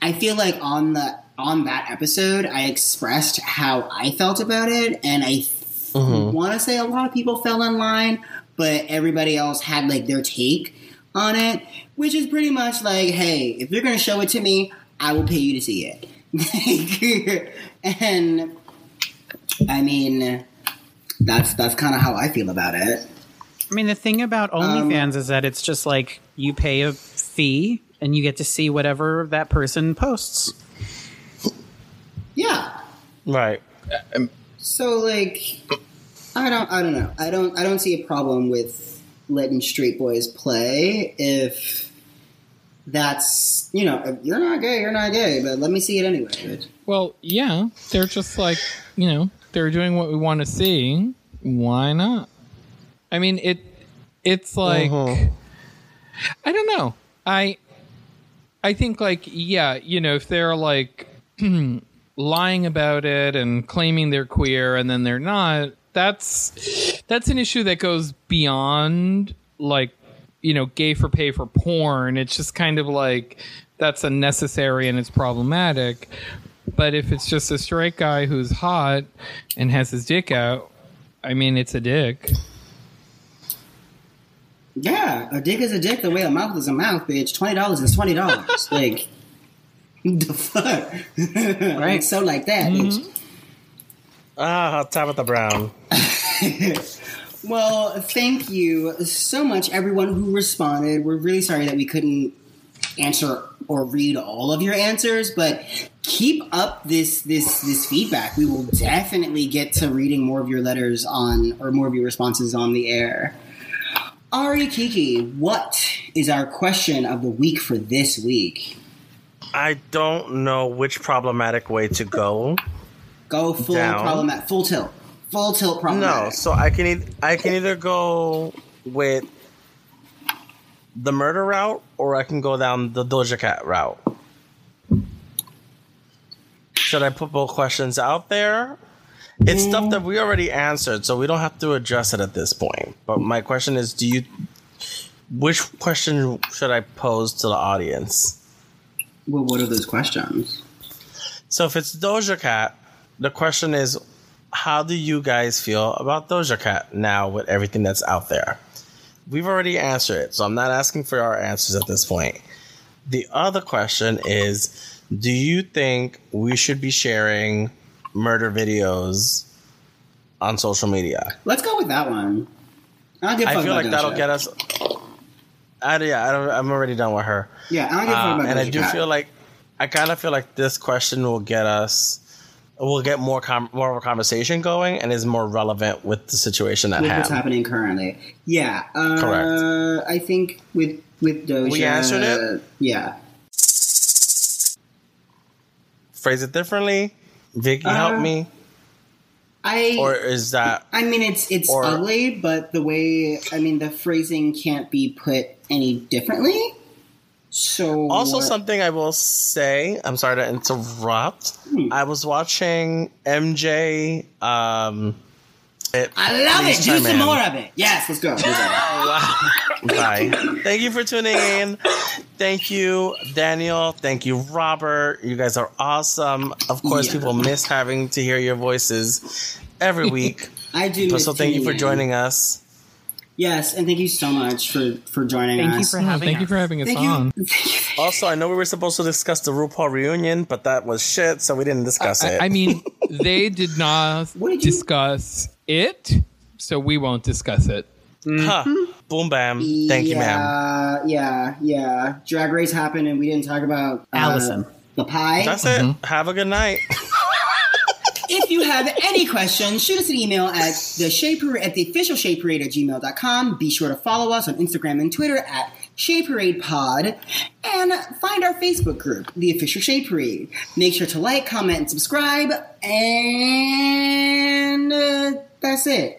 I feel like on the on that episode I expressed how I felt about it, and I mm-hmm. want to say a lot of people fell in line, but everybody else had like their take on it, which is pretty much like, hey, if you're gonna show it to me, I will pay you to see it. <laughs> and I mean, that's that's kind of how I feel about it. I mean, the thing about um, OnlyFans is that it's just like you pay a fee and you get to see whatever that person posts. Yeah. Right. So like, I don't, I don't know. I don't, I don't see a problem with letting straight boys play if that's you know you're not gay, you're not gay, but let me see it anyway. bitch. Well, yeah, they're just like you know they're doing what we want to see. Why not? I mean it. It's like Mhm. I don't know. I I think like yeah, you know, if they're like <clears throat> lying about it and claiming they're queer and then they're not, that's that's an issue that goes beyond like you know, gay for pay for porn. It's just kind of like that's unnecessary and it's problematic. But if it's just a straight guy who's hot and has his dick out, I mean, it's a dick. Yeah, a dick is a dick. The way a mouth is a mouth, bitch. Twenty dollars is twenty dollars. <laughs> like the fuck, <laughs> right? So like that, bitch. Ah, Tabitha Brown. <laughs> Well, thank you so much, everyone who responded. We're really sorry that we couldn't answer or read all of your answers, but keep up this this this feedback. We will definitely get to reading more of your letters on or more of your responses on the air. Ari Kiki, what is our question of the week for this week? I don't know which problematic way to go. Go full problematic, full tilt, full tilt No, so I can e- I can either go with the murder route or I can go down the Doja Cat route. Should I put both questions out there? It's mm. stuff that we already answered, so we don't have to address it at this point. But my question is, do you which question should I pose to the audience? Well, what are those questions? So if it's Doja Cat, the question is, how do you guys feel about Doja Cat now with everything that's out there? We've already answered it, so I'm not asking for our answers at this point. The other question is, do you think we should be sharing murder videos on social media? Let's go with that one. Give. a I feel like that'll get us. I, yeah, I don't, I'm already done with her. Yeah, I don't give a fuck Uh, about and I do Cat. feel like I kind of feel like this question will get us will get more com- more of a conversation going and is more relevant with the situation at with what's happening currently. Yeah, uh, Correct. I think with with Doja, We answered it? Yeah, Phrase it differently. Viki, help Uh, me. I. Or is that I mean, it's it's or- ugly, but the way I mean, the phrasing can't be put any differently. So also something I will say? I'm sorry to interrupt. Hmm. I was watching MJ. Um, it, I love it. Do some in. more of it. Yes, let's go. <laughs> Let's. Bye. Thank you for tuning in. Thank you, Daniel. Thank you, Robert. You guys are awesome. Of course, Yeah. people miss having to hear your voices every <laughs> week. I do. But so thank you tuning for in. joining us. Yes, and thank you so much for for joining Thank you us. for Oh, having thank us. you for having us Thank you. on. <laughs> Also, I know we were supposed to discuss the RuPaul reunion, but that was shit, so we didn't discuss it. I, I mean, <laughs> they did not What did you- discuss it, so we won't discuss it. Huh. Boom, bam. Thank you, ma'am. Yeah, yeah, yeah. Drag race happened, and we didn't talk about uh, Allison. the pie. That's it. Have a good night. <laughs> If you have any questions, shoot us an email at the Parade at the official Shade Parade at gmail.com. Be sure to follow us on Instagram and Twitter at Shade Parade Pod and find our Facebook group, the official Shade Parade. Make sure to like, comment, and subscribe. And uh, that's it.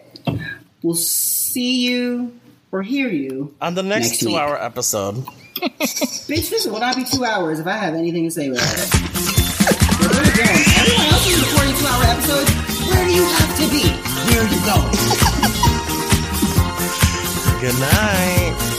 We'll see you or hear you. On the next, Next two week. hour episode. <laughs> Bitch, this will not be two hours if I have anything to say about it. Everyone else is episodes. Where do you have to be? Where you? Good night.